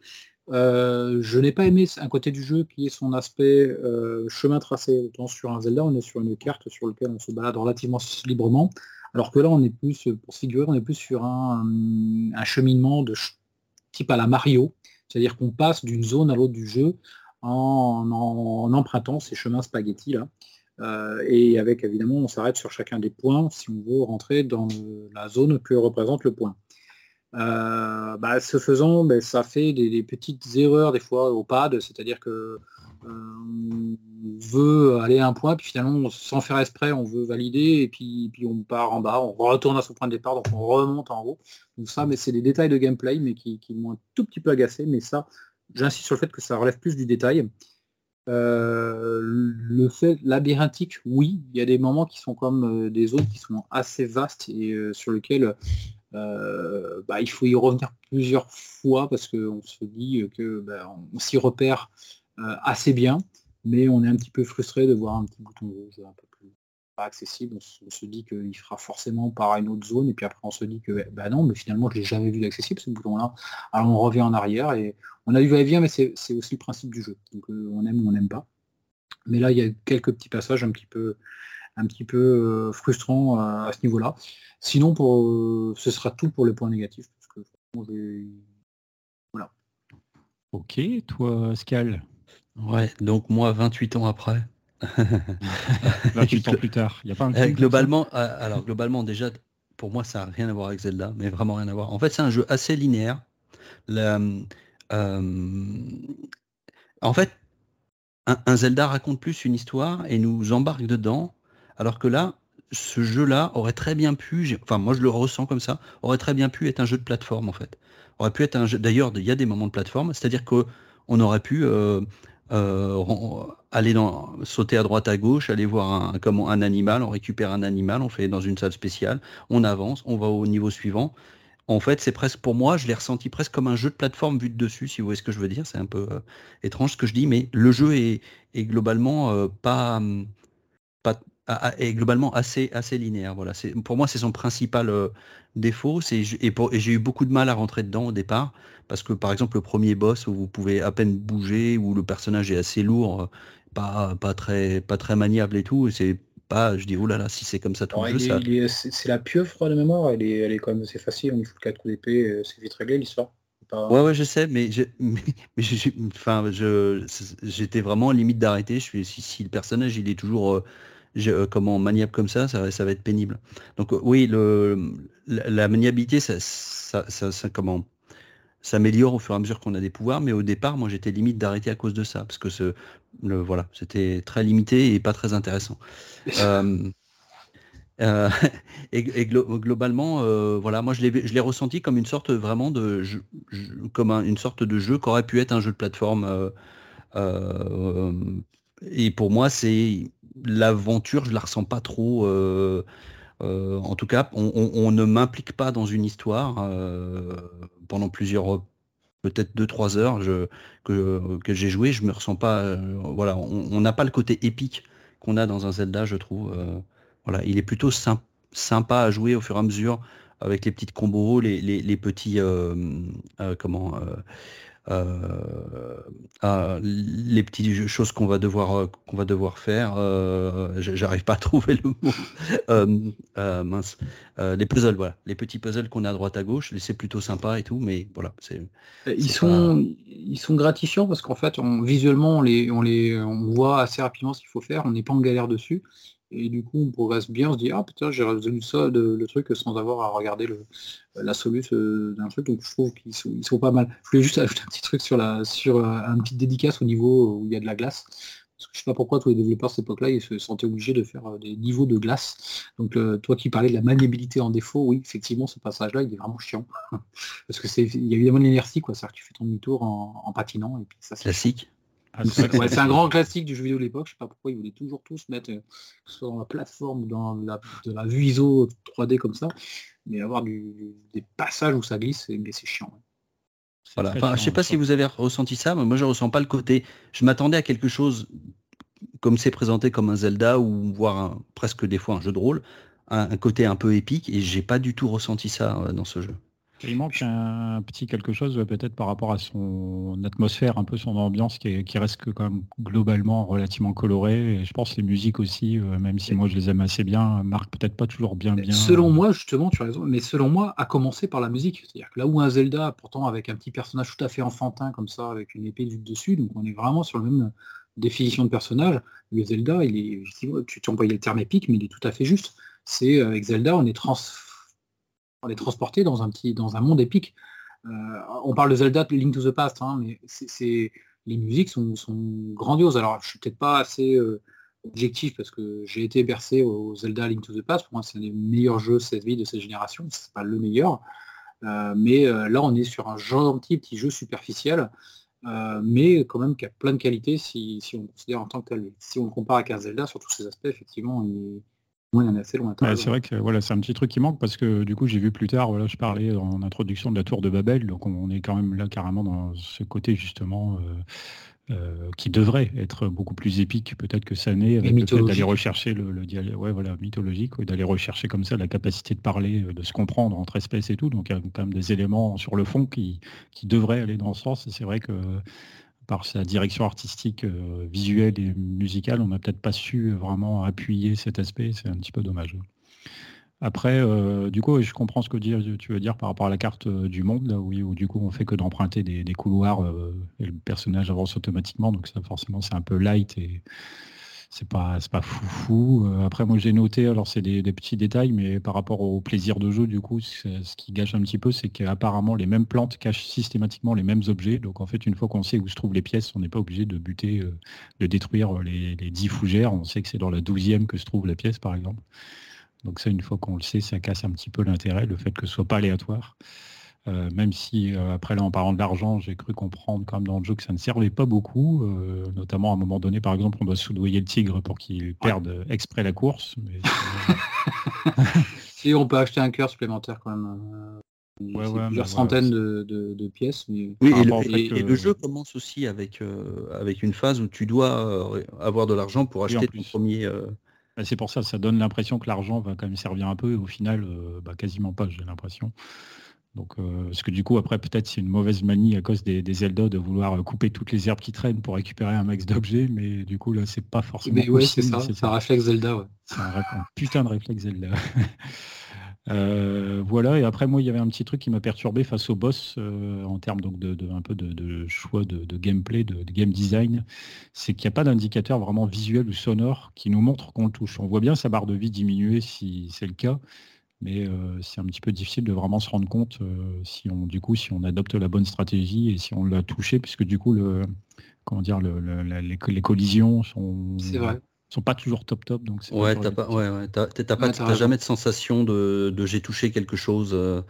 Euh, je n'ai pas aimé un côté du jeu qui est son aspect euh, chemin tracé. Autant sur un Zelda, on est sur une carte sur laquelle on se balade relativement librement, alors que là, on est plus, pour se figurer, on est plus sur un, cheminement de type à la Mario, c'est-à-dire qu'on passe d'une zone à l'autre du jeu en, empruntant ces chemins spaghetti là. Et avec évidemment, on s'arrête sur chacun des points si on veut rentrer dans la zone que représente le point. Euh, bah, ce faisant, ben, ça fait des, petites erreurs des fois au pad, c'est-à-dire que veut aller à un point, puis finalement, sans faire exprès, on veut valider, et puis, puis on part en bas, on retourne à son point de départ, donc on remonte en haut. Donc ça, mais c'est des détails de gameplay, mais qui, m'ont un tout petit peu agacé, mais ça, j'insiste sur le fait que ça relève plus du détail. Euh, le fait labyrinthique, oui, il y a des moments qui sont comme euh, des zones qui sont assez vastes et euh, sur lesquelles bah, il faut y revenir plusieurs fois parce qu'on se dit que bah, on s'y repère assez bien mais on est un petit peu frustré de voir un petit bouton rouge un peu pas accessible. On se, dit qu'il fera forcément par une autre zone, et puis après on se dit que bah non, mais finalement je l'ai jamais vu d'accessible ce bouton-là. Alors on revient en arrière et on a du va-et-vient, mais c'est aussi le principe du jeu. Donc euh, on aime ou on n'aime pas. Mais là il y a quelques petits passages un petit peu un petit peu euh, frustrants euh, à ce niveau-là. Sinon pour ce sera tout pour le point négatif, parce que voilà.
Ok, toi Scal
Ouais, donc moi, 28 ans après. *laughs*
28 ans plus tard. Il y a pas un
euh, globalement, euh, alors globalement déjà, pour moi, ça n'a rien à voir avec Zelda, mais vraiment rien à voir. En fait, c'est un jeu assez linéaire. Euh, en fait, un, Zelda raconte plus une histoire et nous embarque dedans, alors que là, ce jeu-là aurait très bien pu, enfin moi je le ressens comme ça, aurait très bien pu être un jeu de plateforme en fait. Aurait pu être un jeu. D'ailleurs, il y a des moments de plateforme, c'est-à-dire que on aurait pu euh, aller dans, sauter à droite à gauche, aller voir un, comment, un animal, on récupère un animal, on fait dans une salle spéciale, on avance, on va au niveau suivant. En fait, c'est presque pour moi, je l'ai ressenti presque comme un jeu de plateforme vu de dessus, si vous voyez ce que je veux dire. C'est un peu euh, étrange ce que je dis, mais le jeu est, est globalement euh, pas, pas est globalement assez, assez linéaire. Voilà. Pour moi, c'est son principal défaut. Et, et j'ai eu beaucoup de mal à rentrer dedans au départ parce que par exemple le premier boss où vous pouvez à peine bouger, où le personnage est assez lourd, euh, pas, pas, très, pas très maniable et tout, c'est pas, je dis, oh là là, si c'est comme ça tout le
jeu, c'est la pieuvre de mémoire, elle est, elle est quand même assez facile, on y fout 4 coups d'épée, euh, c'est vite réglé l'histoire.
Ouais, ouais, je sais, mais, *laughs* mais, enfin, je, j'étais vraiment limite d'arrêter. Je suis, si, si, le personnage il est toujours euh, comment maniable comme ça, ça, ça, va être pénible. Donc oui, le, la, maniabilité, ça, ça, ça, comment s'améliore au fur et à mesure qu'on a des pouvoirs, mais au départ, moi j'étais limite d'arrêter à cause de ça, parce que ce, le, voilà, c'était très limité et pas très intéressant. *laughs* Euh, euh, *laughs* et, globalement, euh, voilà, moi je l'ai ressenti comme une sorte vraiment de jeu, comme une sorte de jeu qu'aurait pu être un jeu de plateforme. et pour moi, c'est l'aventure, je la ressens pas trop. en tout cas, on, ne m'implique pas dans une histoire pendant plusieurs peut-être 2-3 heures que, j'ai joué, je me ressens pas. Euh, voilà, on n'a pas le côté épique qu'on a dans un Zelda, je trouve. Euh, voilà, il est plutôt sympa à jouer au fur et à mesure avec les petites combos, les, les, petits euh, comment euh, à les petites choses qu'on va devoir euh, qu'on va devoir faire. Euh, j'arrive pas à *laughs* trouver le mot. *laughs* mince. les puzzles, voilà, les petits puzzles qu'on a à droite à gauche, c'est plutôt sympa et tout, mais voilà, c'est.
Ils sont ils sont gratifiants parce qu'en fait, on, visuellement, on les on les on voit assez rapidement ce qu'il faut faire. On n'est pas en galère dessus. Et du coup, on progresse bien, on se dit, ah putain, j'ai résolu ça, le truc, sans avoir à regarder le, la solution euh, d'un truc. Donc je trouve qu'ils sont, pas mal. Je voulais juste *laughs* ajouter un petit truc sur, la, sur euh, un petit dédicace au niveau où il y a de la glace. Parce que je sais pas pourquoi tous les développeurs à cette époque-là, ils se sentaient obligés de faire euh, des niveaux de glace. Donc toi qui parlais de la maniabilité en défaut, oui, effectivement, ce passage-là, il est vraiment chiant. *laughs* Parce que c'est il y a évidemment de l'énergie, quoi. C'est-à-dire que tu fais ton demi-tour en, en, patinant et puis ça
Classique.
Ah, c'est un grand classique du jeu vidéo de l'époque. Je sais pas pourquoi ils voulaient toujours tous mettre, euh, que ce soit dans la plateforme, dans la, de la vue ISO 3D comme ça, mais avoir des passages où ça glisse, mais c'est chiant.
Voilà. Enfin, je sais pas si vous avez ressenti ça, mais moi je ressens pas le côté. Je m'attendais à quelque chose comme c'est présenté comme un Zelda ou voire presque des fois un jeu de rôle, un, côté un peu épique, et j'ai pas du tout ressenti ça euh, dans ce jeu.
Il manque un petit quelque chose peut-être par rapport à son atmosphère, un peu son ambiance qui, reste quand même globalement relativement colorée. Et je pense les musiques aussi, euh, même si moi je les aime assez bien, marquent peut-être pas toujours bien bien.
Selon moi, justement, tu as raison, mais selon moi, à commencer par la musique. C'est-à-dire que là où un Zelda, pourtant avec un petit personnage tout à fait enfantin comme ça, avec une épée vue dessus, donc on est vraiment sur le même définition de personnage. Le Zelda, il est, tu, tu employais le terme épique, mais il est tout à fait juste. C'est avec Zelda, on est trans on est transporté dans un petit, dans un monde épique. Euh, on parle de Zelda Link to the Past, hein, mais les musiques sont, grandioses. Alors, je suis peut-être pas assez objectif parce que j'ai été bercé au Zelda Link to the Past. Pour moi, c'est un des meilleurs jeux cette vie de cette génération. C'est pas le meilleur. mais là, on est sur un gentil petit jeu superficiel. mais quand même qui a plein de qualités si, on considère en tant que. Si on compare à un Zelda sur tous ces aspects, effectivement, il, assez loin.
c'est vrai que voilà, c'est un petit truc qui manque parce que du coup j'ai vu plus tard, voilà, je parlais en introduction de la tour de Babel, donc on est quand même là carrément dans ce côté justement euh, euh, qui devrait être beaucoup plus épique peut-être que ça n'est avec le fait d'aller rechercher le, le ouais, voilà, mythologique, d'aller rechercher comme ça la capacité de parler, euh, de se comprendre entre espèces et tout. Donc il y a quand même des éléments sur le fond qui, qui devraient aller dans ce sens. Et c'est vrai que par sa direction artistique, euh, visuelle et musicale, on n'a peut-être pas su vraiment appuyer cet aspect, c'est un petit peu dommage. Après, euh, du coup, je comprends ce que tu veux dire par rapport à la carte euh, du monde, là où, du coup on fait que d'emprunter des, couloirs et le personnage avance automatiquement, donc ça forcément c'est un peu light c'est pas c'est pas fou euh, après moi j'ai noté, alors c'est des, petits détails, mais par rapport au plaisir de jeu, du coup, ce qui gâche un petit peu, c'est qu'apparemment les mêmes plantes cachent systématiquement les mêmes objets. Donc en fait, une fois qu'on sait où se trouvent les pièces, on n'est pas obligé de buter, euh, de détruire les, les 10 fougères. On sait que c'est dans la douzième que se trouve la pièce, par exemple. Donc ça, une fois qu'on le sait, ça casse un petit peu l'intérêt, le fait que ce soit pas aléatoire. Euh, même si euh, après là en parlant de l'argent, j'ai cru comprendre quand même dans le jeu que ça ne servait pas beaucoup, euh, notamment à un moment donné, par exemple, on doit soudoyer le tigre pour qu'il perde exprès la course. *laughs*
si on peut acheter un cœur supplémentaire quand même. plusieurs centaines de, pièces.
Oui, et, le, jeu commence aussi avec, avec une phase où tu dois avoir de l'argent pour acheter ton premier.
Bah, c'est pour ça, ça donne l'impression que l'argent va quand même servir un peu, et au final, bah, quasiment pas, j'ai l'impression. Donc, euh, parce que du coup, après, peut-être c'est une mauvaise manie à cause des, Zelda de vouloir euh, couper toutes les herbes qui traînent pour récupérer un max d'objets, mais du coup, là, c'est pas forcément.
Mais ouais, c'est ça, c'est un réflexe Zelda, ouais.
C'est un, putain de réflexe Zelda. *laughs* Euh, voilà, et après, moi, il y avait un petit truc qui m'a perturbé face au boss en termes donc, de, un peu de, choix de, gameplay, de, game design. C'est qu'il n'y a pas d'indicateur vraiment visuel ou sonore qui nous montre qu'on le touche. On voit bien sa barre de vie diminuer si c'est le cas mais euh, c'est un petit peu difficile de vraiment se rendre compte euh, si on du coup si on adopte la bonne stratégie et si on l'a touché puisque du coup le comment dire le, les, collisions sont sont pas toujours top top donc
ouais t'as pas ouais, ouais pas jamais de sensation de, j'ai touché quelque chose euh,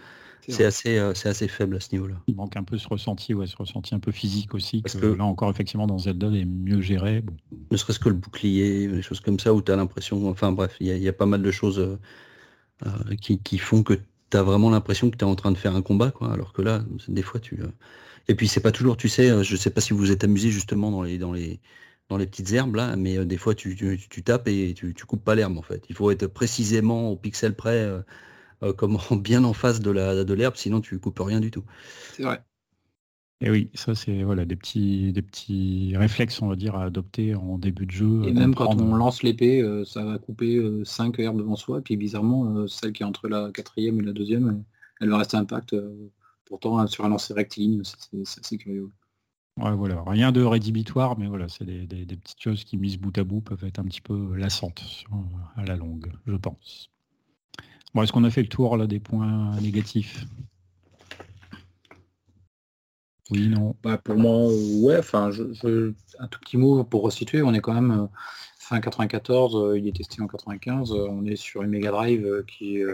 c'est assez c'est assez faible à ce niveau là
il manque un peu ce ressenti ouais ce ressenti un peu physique aussi parce que, là encore effectivement dans Zelda est mieux géré
ne serait-ce que le bouclier des choses comme ça où tu as l'impression enfin bref il y, a pas mal de choses euh, qui, font que tu as vraiment l'impression que tu es en train de faire un combat, quoi. Alors que là, des fois, tu. Euh, et puis c'est pas toujours, tu sais, euh, je sais pas si vous êtes amusé justement dans les, dans les, dans les petites herbes là, mais des fois tu, tu, tapes et tu, coupes pas l'herbe en fait. Il faut être précisément au pixel près, comme *laughs* bien en face de la de l'herbe, sinon tu coupes rien du tout.
C'est vrai.
Et oui, ça c'est voilà des petits des petits réflexes on va dire à adopter en début de jeu.
Et même quand on lance l'épée, euh, ça va couper 5 euh, herbes devant soi, et puis bizarrement euh, celle qui est entre la quatrième et la deuxième, elle va rester impact. pourtant sur un lancer rectiligne, c'est assez curieux.
Ouais, voilà, rien de rédhibitoire, mais voilà, c'est des, petites choses qui mises bout à bout peuvent être un petit peu lassantes à la longue, je pense. Bon, est-ce qu'on a fait le tour là des points négatifs? Oui, non.
Bah, pour moi, ouais, enfin, je, un tout petit mot pour resituer, on est quand même euh, fin 94, euh, il est testé en 95, euh, on est sur une Mega Drive qui est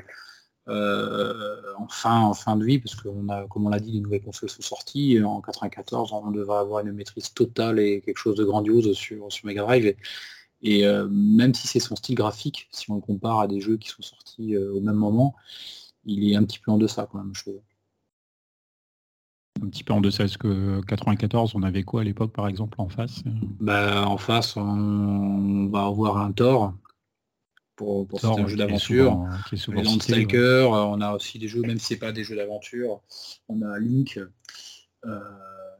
en, fin, de vie, parce qu'on a, comme on l'a dit, les nouvelles consoles sont sorties, en 94, on devrait avoir une maîtrise totale et quelque chose de grandiose sur, sur Mega Drive. Et, même si c'est son style graphique, si on le compare à des jeux qui sont sortis au même moment, il est un petit peu en deçà quand même,
un petit peu en deçà. Est-ce que 94, on avait quoi à l'époque, par exemple, en face?
Bah, En face, on va avoir un Thor pour, pour un jeu d'aventure. Landstalker, on a aussi des jeux, même si c'est pas des jeux d'aventure, on a Link, euh,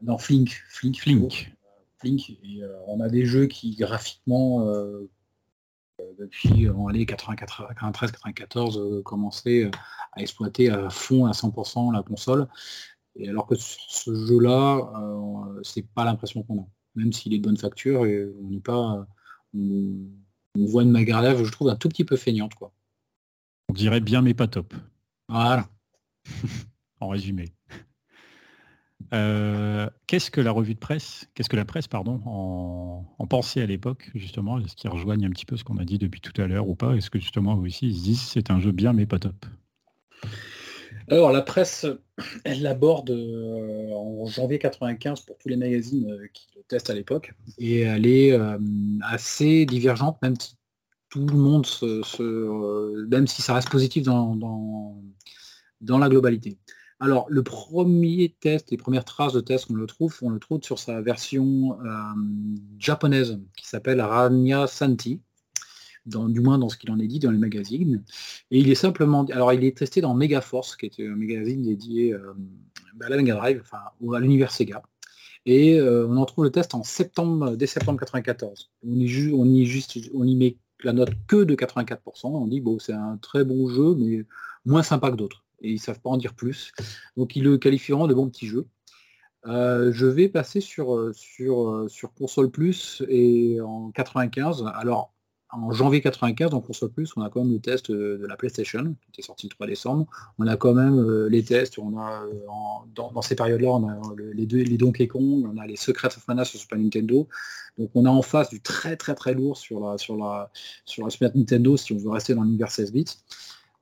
non Flink, Flink, Flink. Flink et, euh, on a des jeux qui graphiquement euh, depuis en 93-94 commençaient à exploiter à fond à 100% la console et alors que sur ce jeu-là, euh, c'est pas l'impression qu'on a. Même s'il est de bonne facture, et on n'est pas. On, voit une Magarlave, je trouve, un tout petit peu feignante. Quoi.
On dirait bien mais pas top.
Voilà. *laughs*
en résumé. Euh, qu'est-ce que la revue de presse, qu'est-ce que la presse, pardon, en, pensait à l'époque, justement? Est-ce qu'ils rejoignent un petit peu ce qu'on a dit depuis tout à l'heure ou pas? Est-ce que justement, vous aussi, ils se disent c'est un jeu bien mais pas top?
Alors la presse, elle l'aborde euh, en janvier 95 pour tous les magazines euh, qui le testent à l'époque, et elle est assez divergente, même si tout le monde se, même si ça reste positif dans, dans la globalité. Alors, le premier test, les premières traces de test qu'on le trouve, on le trouve sur sa version euh, japonaise qui s'appelle Rania Santi, dans, du moins dans ce qu'il en est dit dans les magazines. Et il est simplement, alors il est testé dans Megaforce, qui était un magazine dédié euh, à la Mega Drive, enfin à l'univers Sega. Et euh, on en trouve le test en septembre, dès septembre 94. On y, on y, juste, on y met la note que de 84%. On dit bon, c'est un très bon jeu, mais moins sympa que d'autres et ils savent pas en dire plus. Donc ils le qualifieront de bon petit jeu. Euh, je vais passer sur, euh, sur, euh, sur console plus et en 95. Alors en janvier 95 en console plus, on a quand même le test de la PlayStation qui était sorti le 3 décembre. On a quand même les tests. On a dans, ces périodes-là, on a les deux les Donkey Kong, on a les Secrets of Mana sur Super Nintendo. Donc on a en face du très très très lourd sur la sur la Super Nintendo si on veut rester dans l'univers 16 bits.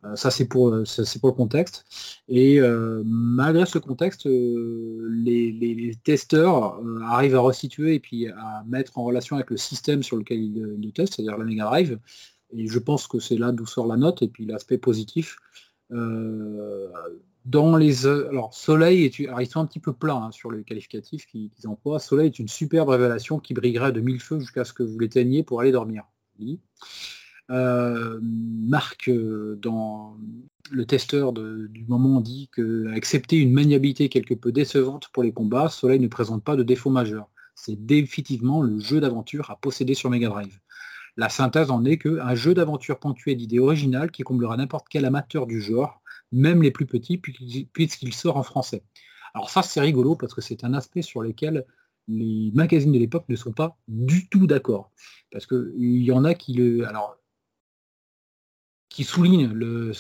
Euh, ça, c'est pour, euh, pour le contexte. Et euh, malgré ce contexte, les, testeurs arrivent à resituer et puis à mettre en relation avec le système sur lequel ils, testent, c'est-à-dire la Mega Drive. Et je pense que c'est là d'où sort la note et puis l'aspect positif. dans les alors Soleil est ils sont un petit peu plats hein, sur les qualificatifs qu'ils emploient. Soleil est une superbe révélation qui brillerait de mille feux jusqu'à ce que vous l'éteigniez pour aller dormir. Euh, Marc, euh, dans le testeur du moment, dit que accepter une maniabilité quelque peu décevante pour les combats, Soleil ne présente pas de défaut majeur. C'est définitivement le jeu d'aventure à posséder sur Mega Drive. La synthèse en est qu'un jeu d'aventure ponctué d'idées originales qui comblera n'importe quel amateur du genre, même les plus petits, puisqu'il sort en français. Alors ça, c'est rigolo parce que c'est un aspect sur lequel les magazines de l'époque ne sont pas du tout d'accord. Parce qu'il y en a qui le... qui soulignent le,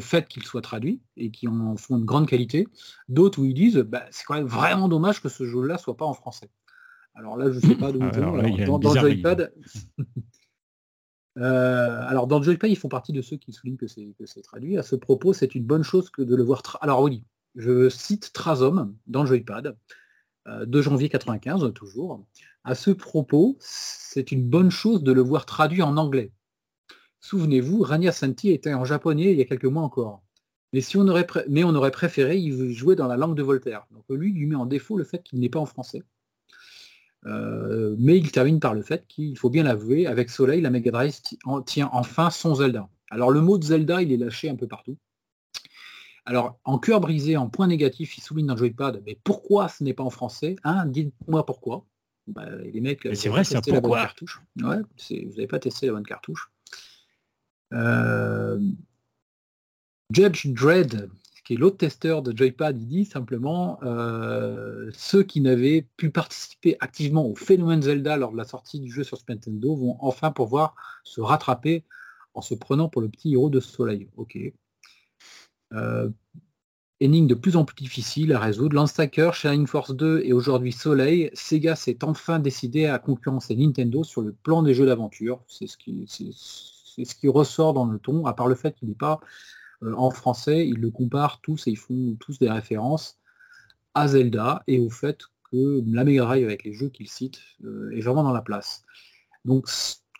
fait qu'il soit traduit et qui en font une grande qualité, d'autres où ils disent bah, c'est quand même vraiment dommage que ce jeu-là soit pas en français. Alors là, je ne sais pas d'où dans, dans Joypad, *laughs* euh, alors dans Joypad, ils font partie de ceux qui soulignent que c'est traduit. À ce propos, c'est une bonne chose que de le voir. Alors oui, je cite Trazom dans Joypad, euh, de janvier 95 toujours. À ce propos, c'est une bonne chose de le voir traduit en anglais. Souvenez-vous, Rania Santi était en japonais il y a quelques mois encore. Mais, si on aurait mais on aurait préféré y jouer dans la langue de Voltaire. Donc lui, il lui met en défaut le fait qu'il n'est pas en français. Euh, mais il termine par le fait qu'il faut bien l'avouer, avec Soleil, la Mega Drive tient enfin son Zelda. Alors le mot de Zelda, il est lâché un peu partout. Alors en cœur brisé, en point négatif, il souligne dans le joypad, mais pourquoi ce n'est pas en français? Hein, Dites-moi pourquoi. Bah, les mecs,
c'est vrai, c'est pourquoi?
Cartouche. Ouais, vous n'avez pas testé la bonne cartouche. Euh, Judge Dredd, qui est l'autre testeur de Joypad, il dit simplement euh, ceux qui n'avaient pu participer activement au phénomène Zelda lors de la sortie du jeu sur Nintendo vont enfin pouvoir se rattraper en se prenant pour le petit héros de Soleil. Ok. Euh, de plus en plus difficile à résoudre. Lance-Stacker, Shining Force 2 et aujourd'hui Soleil, Sega s'est enfin décidé à concurrencer Nintendo sur le plan des jeux d'aventure. C'est ce qui, ce qui ressort dans le ton, à part le fait qu'il n'est pas euh, en français, ils le comparent tous et ils font tous des références à Zelda et au fait que la Mega avec les jeux qu'ils citent euh, est vraiment dans la place. Donc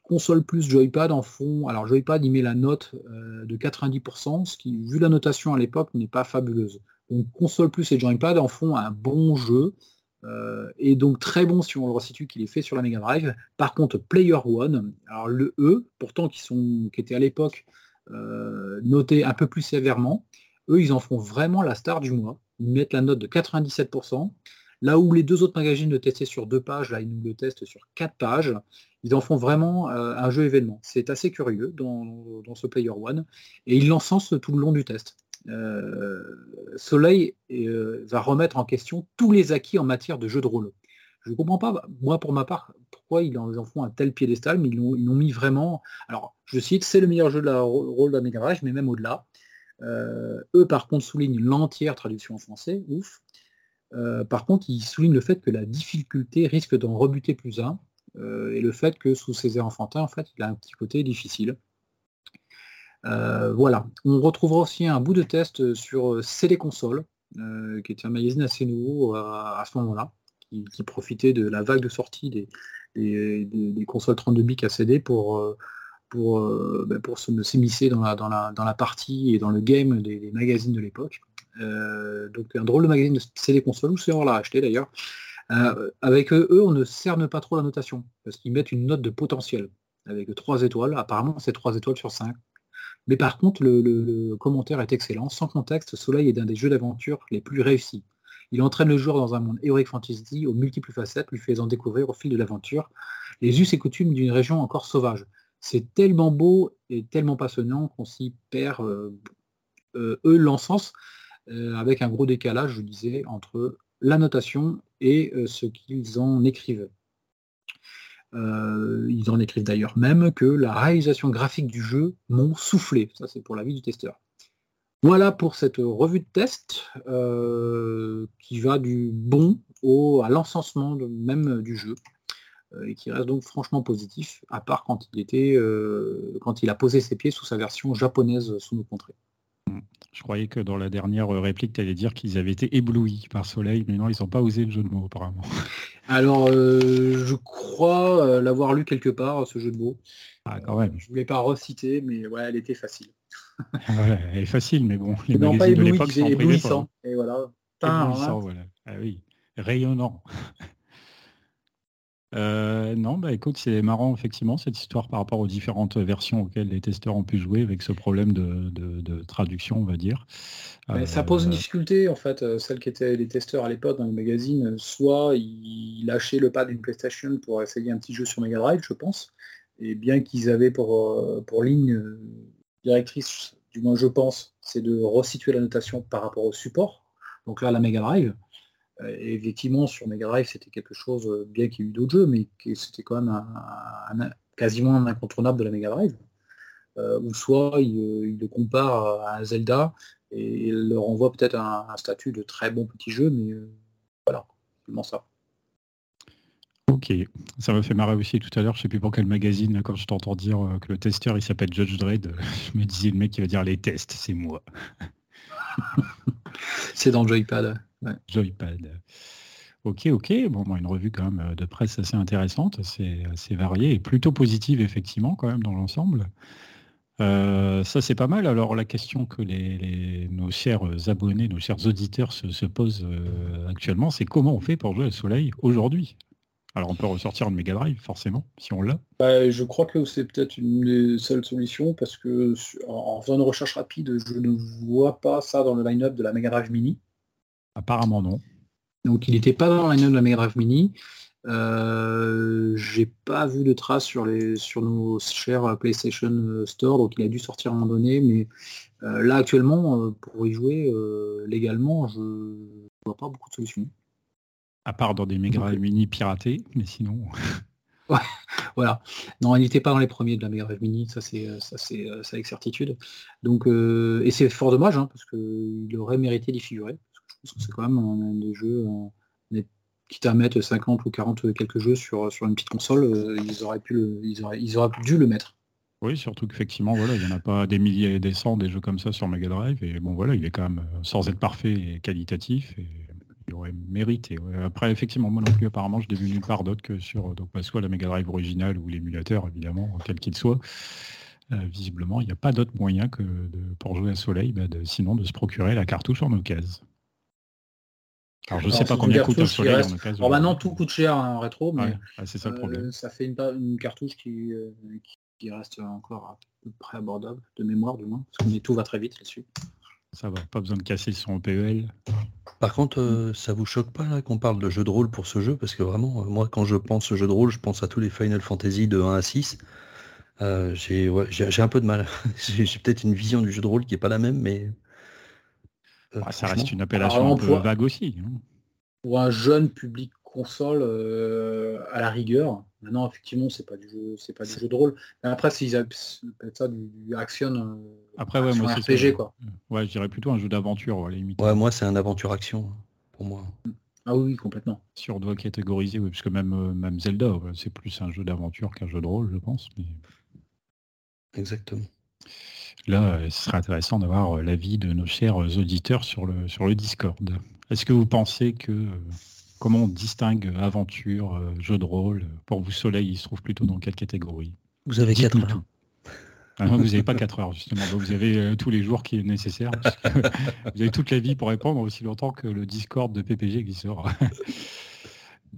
console plus Joypad en fond, alors Joypad il met la note euh, de 90%, ce qui, vu la notation à l'époque, n'est pas fabuleuse. Donc console plus et Joypad en font un bon jeu, euh, et donc très bon si on le resitue qu'il est fait sur la Mega Drive. Par contre, Player One, alors le E, pourtant qui, sont, qui était à l'époque euh, noté un peu plus sévèrement, eux ils en font vraiment la star du mois. Ils mettent la note de 97%. Là où les deux autres magazines le testaient sur deux pages, là ils nous le testent sur quatre pages. Ils en font vraiment euh, un jeu événement. C'est assez curieux dans, ce Player One. Et ils l'encensent tout le long du test. Euh, Soleil euh, va remettre en question tous les acquis en matière de jeu de rôle. Je ne comprends pas, moi pour ma part, pourquoi ils en, font un tel piédestal, mais ils l'ont mis vraiment. Alors, je cite, c'est le meilleur jeu de la rôle d'un mais même au-delà. Euh, eux, par contre, soulignent l'entière traduction en français, ouf. par contre, il souligne le fait que la difficulté risque d'en rebuter plus un, et le fait que sous ses airs enfantins, en fait, il a un petit côté difficile. Voilà. On retrouvera aussi un bout de test sur CD Console, qui était un magazine assez nouveau à, ce moment-là, qui, profitait de la vague de sortie des, consoles 32 bits à CD pour, pour, ben, s'immiscer dans la, partie et dans le game des, magazines de l'époque. donc un drôle de magazine de CD console, ou c'est on l'a acheté d'ailleurs. avec eux, on ne cerne pas trop la notation, parce qu'ils mettent une note de potentiel, avec 3 étoiles. Apparemment, c'est 3 étoiles sur 5. Mais par contre, le, commentaire est excellent. Sans contexte, Soleil est un des jeux d'aventure les plus réussis. Il entraîne le joueur dans un monde Heroic Fantasy aux multiples facettes, lui faisant découvrir au fil de l'aventure les us et coutumes d'une région encore sauvage. C'est tellement beau et tellement passionnant qu'on s'y perd, euh, euh, eux, l'encens, euh, avec un gros décalage, je disais, entre la notation et ce qu'ils en écrivent. Ils en écrivent d'ailleurs même que la réalisation graphique du jeu m'ont soufflé. Ça, c'est pour l'avis du testeur. Voilà pour cette revue de test qui va du bon au, à l'encensement même du jeu et qui reste donc franchement positif, à part quand il était quand il a posé ses pieds sous sa version japonaise sous nos contrées.
Je croyais que dans la dernière réplique, tu allais dire qu'ils avaient été éblouis par Soleil, mais non, ils n'ont pas osé le jeu de mots apparemment. *laughs*
Alors, je crois l'avoir lu quelque part, ce jeu de mots.
Ah, quand même.
je voulais pas reciter, mais ouais, elle était facile. *laughs*
elle est facile, mais bon,
les non, magazines de l'époque sont éblouissant. Et voilà.
Éblouissant, voilà. Ah oui, rayonnant. *laughs* Euh, non, bah écoute, c'est marrant effectivement cette histoire par rapport aux différentes versions auxquelles les testeurs ont pu jouer avec ce problème de, traduction, on va dire.
ça pose une euh, difficulté en fait, euh, celle qui était les testeurs à l'époque dans les magazines, soit ils lâchaient le pad d'une PlayStation pour essayer un petit jeu sur Mega Drive, je pense, et bien qu'ils avaient pour, pour ligne directrice, du moins je pense, c'est de resituer la notation par rapport au support. Donc là, la Mega Drive, euh, effectivement, sur Mega Drive, c'était quelque chose, euh, bien qu'il y ait eu d'autres jeux, mais c'était quand même quasiment un incontournable de la Mega Drive. Euh, ou soit il, le compare à un Zelda et il leur envoie peut-être un, statut de très bon petit jeu, mais voilà, seulement ça.
Ok, ça me fait marrer aussi tout à l'heure, je sais plus pour quel magazine, quand je t'entends dire que le testeur il s'appelle Judge Dredd, *laughs* je me disais le mec qui va dire les tests, c'est moi.
c'est dans Joypad.
Joypad. Ok, ok. Bon, une revue quand même euh, de presse assez intéressante, assez, assez variée et plutôt positive effectivement quand même dans l'ensemble. Euh, ça c'est pas mal. Alors la question que les, nos chers abonnés, nos chers auditeurs se, posent euh, actuellement, c'est comment on fait pour jouer au soleil aujourd'hui? Alors on peut ressortir une Mega Drive forcément, si on l'a.
Bah, je crois que c'est peut-être une des seules solutions parce que en faisant une recherche rapide, je ne vois pas ça dans le line-up de la Mega Drive Mini.
Apparemment non.
Donc il n'était pas dans la de la Mega Drive Mini. Euh, j'ai pas vu de traces sur les sur nos chers PlayStation Store, donc il a dû sortir à un moment donné, mais euh, là actuellement, euh, pour y jouer légalement, je vois pas beaucoup de solutions.
À part dans des Mega Drive Mini piratés, mais sinon. *laughs*
ouais, voilà. Non, il n'était pas dans les premiers de la Mega Drive Mini, ça c'est ça c'est avec certitude. Donc et c'est fort dommage hein, parce qu'il aurait mérité d'y figurer c'est quand même un, des jeux, euh, quitte à mettre 50 ou 40 quelques jeux sur, sur une petite console, euh, ils, auraient pu ils, auraient, ils auraient dû le mettre.
Oui, surtout qu'effectivement, voilà, il n'y en a pas des milliers et des cents des jeux comme ça sur Mega Drive. Et bon, voilà, il est quand même, euh, sans être parfait et qualitatif, et il aurait mérité. Après, effectivement, moi non plus, apparemment, je n'ai vu nulle part d'autre que sur donc, bah, soit la Mega Drive originale ou l'émulateur, évidemment, quel qu'il soit. visiblement, il n'y a pas d'autre moyen que de, pour jouer à Soleil, bah, sinon de se procurer la cartouche en occasion. Alors je ne sais pas combien coûte un soleil en occasion.
Alors maintenant tout coûte cher en rétro, mais
c'est ça le problème.
Euh, ça fait une, cartouche euh, qui, reste encore à peu près abordable, de mémoire du moins, parce que tout va très vite là-dessus.
Ça va, pas besoin de casser son PEL.
Par contre, euh, ça vous choque pas qu'on parle de jeu de rôle pour ce jeu? Parce que vraiment, moi quand je pense jeu de rôle, je pense à tous les Final Fantasy de 1 à 6. j'ai un peu de mal. *laughs* j'ai peut-être une vision du jeu de rôle qui est pas la même, mais
euh, ça reste une appellation un peu vague aussi. Hein.
Pour un jeune public console, euh, à la rigueur, maintenant effectivement c'est pas du jeu, c'est pas du jeu de rôle. Mais après s'ils appellent ça du, action, euh,
après ouais, moi
RPG quoi.
Ouais, je dirais plutôt un jeu d'aventure à la limite.
Ouais, moi c'est un aventure action pour moi.
Ah oui, complètement.
Si on doit catégoriser, oui, parce que même, même Zelda, c'est plus un jeu d'aventure qu'un jeu de rôle, je pense.
Exactement.
Là, euh, ce serait intéressant d'avoir euh, l'avis de nos chers auditeurs sur le, sur le Discord. Est-ce que vous pensez que comment on distingue aventure, jeu de rôle Pour vous, Soleil, il se trouve plutôt dans quelle catégorie?
Vous avez quatre heures.
Ah vous n'avez pas 4 heures, justement. vous avez tous les jours qui est nécessaire. *laughs* vous avez toute la vie pour répondre aussi longtemps que le Discord de PPG qui sera.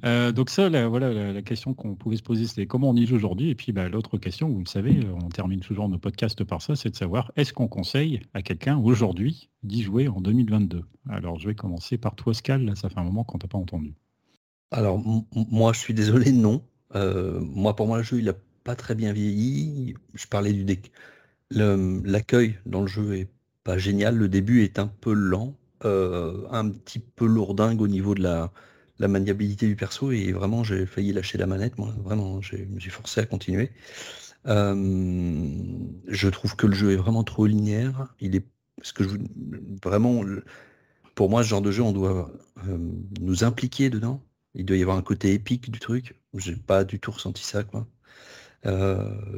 Euh, donc ça, la, voilà, la, question qu'on pouvait se poser, c'était comment on y joue aujourd'hui? Et puis bah, l'autre question, vous le savez, on termine toujours nos podcasts par ça, c'est de savoir est-ce qu'on conseille à quelqu'un aujourd'hui d'y jouer en 2022 Alors je vais commencer par toi, Scal, là, ça fait un moment qu'on t'a pas entendu.
Alors moi, je suis désolé, non. Euh, moi, pour moi, le jeu, il n'a pas très bien vieilli. Je parlais du deck. L'accueil dans le jeu est pas génial. Le début est un peu lent, euh, un petit peu lourdingue au niveau de la la maniabilité du perso et vraiment j'ai failli lâcher la manette, moi vraiment j'ai forcé à continuer. je trouve que le jeu est vraiment trop linéaire. Il est parce que je vraiment pour moi ce genre de jeu on doit nous impliquer dedans. Il doit y avoir un côté épique du truc. J'ai pas du tout ressenti ça quoi.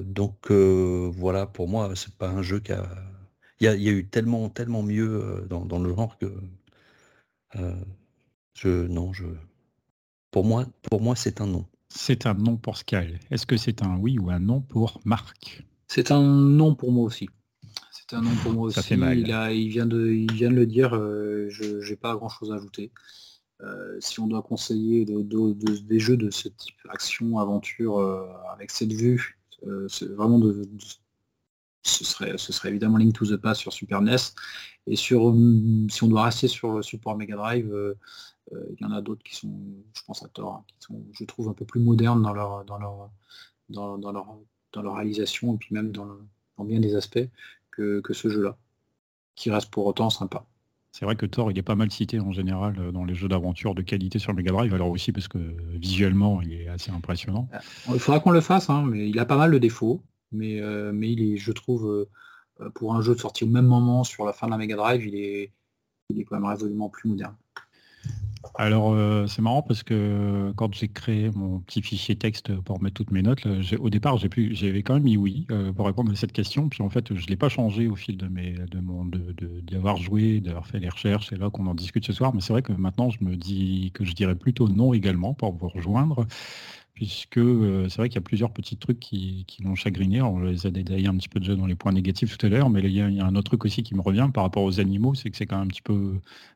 donc voilà pour moi c'est pas un jeu qui a il y, a eu tellement tellement mieux dans, dans le genre que je non je pour moi, pour moi c'est un non.
C'est un non pour Sky. Est-ce que c'est un oui ou un non pour Marc?
C'est un non pour moi aussi. C'est un non pour moi aussi. Fait mal. Il, a, il, vient de, il vient de le dire, euh, je n'ai pas grand-chose à ajouter. Euh, si on doit conseiller des jeux de ce type, action, aventure, euh, avec cette vue, c'est vraiment de, ce, serait, ce serait évidemment Link to the Past sur Super NES. Et sur, si on doit rester sur le support Mega Drive, euh, il y en a d'autres qui sont, je pense à tort, hein, qui sont, je trouve, un peu plus modernes dans leur, dans leur, dans, leur, dans leur réalisation et puis même dans, bien des aspects que, ce jeu-là, qui reste pour autant sympa.
C'est vrai que Thor, il est pas mal cité en général euh, dans les jeux d'aventure de qualité sur Mega Drive, alors aussi parce que visuellement, il est assez impressionnant. Euh,
il faudra qu'on le fasse, hein, mais il a pas mal de défauts, mais, mais il est, je trouve, pour un jeu de sortie au même moment sur la fin de la Mega Drive, il est, il est quand même résolument plus moderne.
Alors, euh, c'est marrant parce que quand j'ai créé mon petit fichier texte pour mettre toutes mes notes, au départ, j'avais quand même mis oui euh, pour répondre à cette question. Puis en fait, je ne l'ai pas changé au fil de mes, d'avoir joué, d'avoir fait les recherches. C'est là qu'on en discute ce soir. Mais c'est vrai que maintenant, je me dis que je dirais plutôt non également pour vous rejoindre puisque euh, c'est vrai qu'il y a plusieurs petits trucs qui, qui m'ont chagriné. On les a détaillés un petit peu déjà dans les points négatifs tout à l'heure, mais il y, a, un autre truc aussi qui me revient par rapport aux animaux, c'est que c'est quand même un petit peu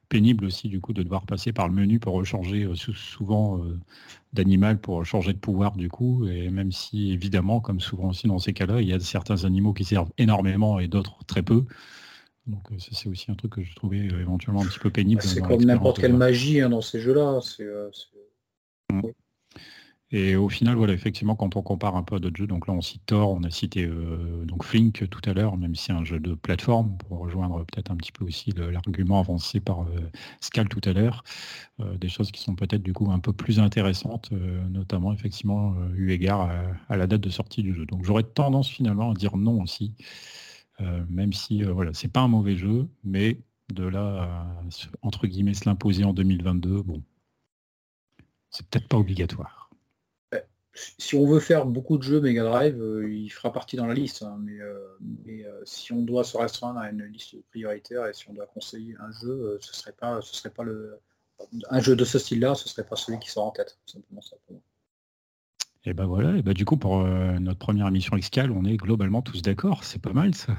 pénible aussi du coup de devoir passer par le menu pour changer euh, souvent euh, d'animal pour changer de pouvoir du coup, et même si évidemment, comme souvent aussi dans ces cas-là, il y a certains animaux qui servent énormément et d'autres très peu. Donc ça c'est aussi un truc que je trouvais éventuellement un petit peu pénible.
C'est comme n'importe quelle magie hein, dans ces jeux-là.
Mmh. Et au final, voilà, effectivement, quand on compare un peu à d'autres jeux, donc là on cite Thor, on a cité euh, donc Flink tout à l'heure, même si c'est un jeu de plateforme, pour rejoindre peut-être un petit peu aussi l'argument avancé par euh, Scal tout à l'heure, euh, des choses qui sont peut-être du coup un peu plus intéressantes, notamment effectivement eu égard à, la date de sortie du jeu. Donc j'aurais tendance finalement à dire non aussi, même si voilà, c'est pas un mauvais jeu, mais de là entre guillemets se l'imposer en 2022, bon, c'est peut-être pas obligatoire
si on veut faire beaucoup de jeux Mega Drive, euh, il fera partie dans la liste. Hein, mais, euh, euh, si on doit se restreindre à une liste prioritaire et si on doit conseiller un jeu, ce serait pas, ce serait pas le, un jeu de ce style-là, ce serait pas celui qui sort en tête.
Et ben voilà, et ben du coup pour notre première émission Xcal, on est globalement tous d'accord, c'est pas mal ça.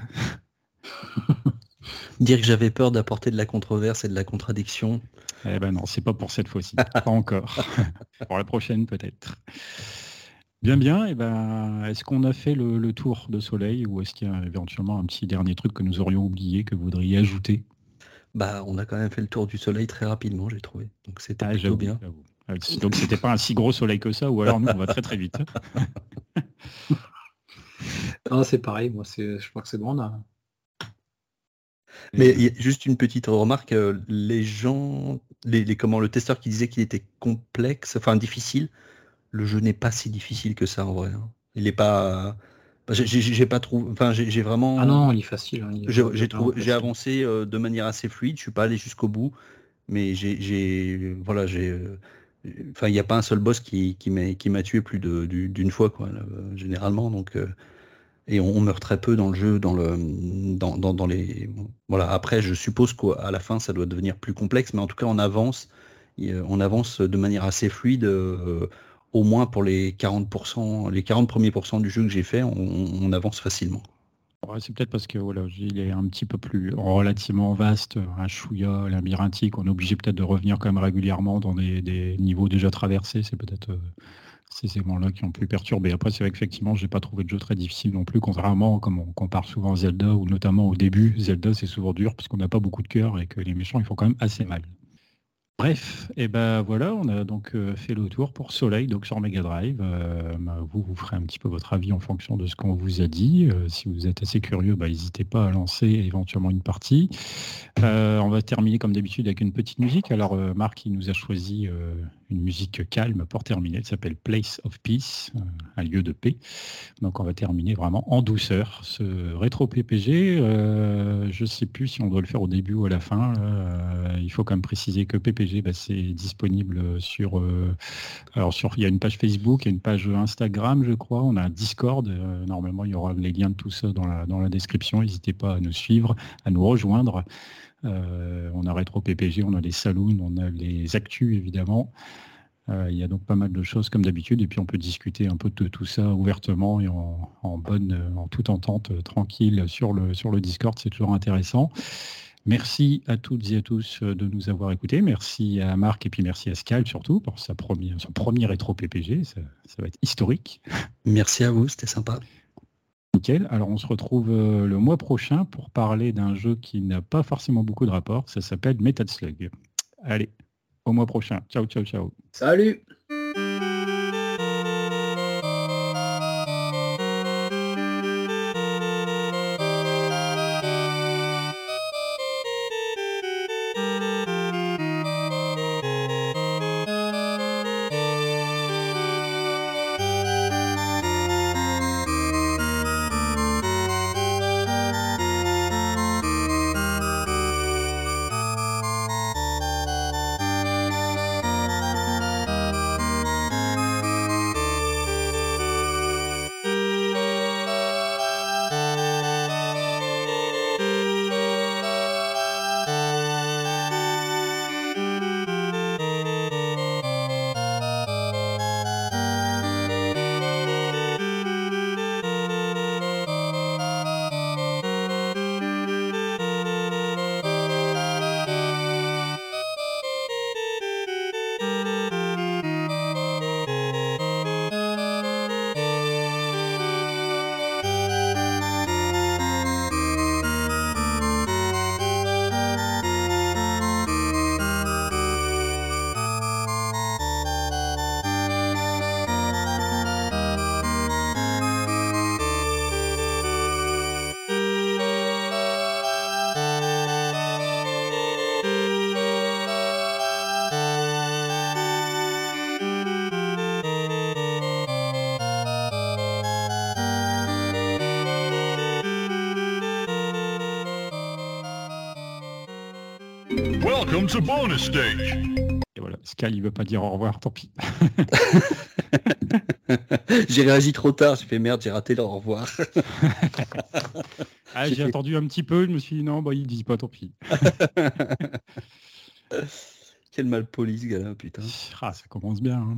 *laughs*
Dire que j'avais peur d'apporter de la controverse et de la contradiction.
Eh ben non, c'est pas pour cette fois-ci, pas encore. *laughs* pour la prochaine peut-être. Bien, bien. Et ben, est-ce qu'on a fait le, tour de Soleil ou est-ce qu'il y a éventuellement un petit dernier truc que nous aurions oublié que vous voudriez ajouter?
Bah, on a quand même fait le tour du Soleil très rapidement, j'ai trouvé. Donc c'était ah, plutôt bien.
Ah, donc c'était pas un si gros soleil que ça, ou alors nous on va très très vite. *laughs*
non, c'est pareil. Moi, c'est, je crois que c'est bon.
Mais y a juste une petite remarque, euh, les gens, les, comment le testeur qui disait qu'il était complexe, enfin difficile, le jeu n'est pas si difficile que ça en vrai. Hein. Il n'est pas. Bah, j'ai pas trouvé. Enfin, j'ai vraiment.
Ah non, il est facile. Hein,
j'ai avancé euh, de manière assez fluide. Je suis pas allé jusqu'au bout, mais j'ai, voilà, j'ai, enfin, il n'y a pas un seul boss qui, qui m'a tué plus d'une fois, quoi, généralement. Donc, et on, meurt très peu dans le jeu, dans le, dans, dans, les, voilà. Après, je suppose qu'à la fin, ça doit devenir plus complexe, mais en tout cas, on avance, on avance de manière assez fluide. Au moins pour les 40%, les 40 premiers pourcents du jeu que j'ai fait, on avance facilement
c'est peut-être parce que voilà, il est un petit peu plus relativement vaste, un chouïa labyrinthique. On est obligé peut-être de revenir quand même régulièrement dans des, niveaux déjà traversés. C'est peut-être euh, ces éléments-là qui ont pu perturber. Après, c'est vrai qu'effectivement, je n'ai pas trouvé de jeu très difficile non plus, contrairement, comme on compare souvent Zelda, ou notamment au début, Zelda, c'est souvent dur parce qu'on n'a pas beaucoup de cœur et que les méchants, ils font quand même assez mal. Bref, et ben voilà, on a donc euh, fait le tour pour Soleil, donc sur Mega Drive. Euh, bah, vous, vous ferez un petit peu votre avis en fonction de ce qu'on vous a dit. Euh, si vous êtes assez curieux, bah, n'hésitez pas à lancer éventuellement une partie. on va terminer comme d'habitude avec une petite musique. Alors Marc, il nous a choisi une musique calme pour terminer. Elle s'appelle Place of Peace, un lieu de paix. Donc on va terminer vraiment en douceur. Ce rétro PPG, je ne sais plus si on doit le faire au début ou à la fin. Il faut quand même préciser que PPG, bah, c'est disponible sur... alors sur, il y a une page Facebook, il y a une page Instagram, je crois. On a un Discord. normalement, il y aura les liens de tout ça dans la, dans la description. N'hésitez pas à nous suivre, à nous rejoindre. Euh, on a Rétro PPG, on a les saloons, on a les actus évidemment. Euh, il y a donc pas mal de choses comme d'habitude et puis on peut discuter un peu de tout ça ouvertement et en, bonne, en toute entente euh, tranquille sur le, sur le Discord, c'est toujours intéressant. Merci à toutes et à tous de nous avoir écoutés. Merci à Marc et puis merci à Scal surtout pour sa première, son premier rétro PPG. Ça, ça va être historique.
Merci à vous, c'était sympa.
Nickel. Alors on se retrouve euh, le mois prochain pour parler d'un jeu qui n'a pas forcément beaucoup de rapport. Ça s'appelle Metal Slug. Allez, au mois prochain. Ciao, ciao, ciao.
Salut
Welcome to bonus stage. Et voilà, Sky il veut pas dire au revoir, tant pis. *laughs*
j'ai réagi trop tard, j'ai fait merde, j'ai raté le au revoir. *laughs*
ah, j'ai attendu un petit peu, je me suis dit non, bah il dit pas, tant pis. *laughs*
Quel mal poli ce gars-là, putain.
Ah, ça commence bien. Hein.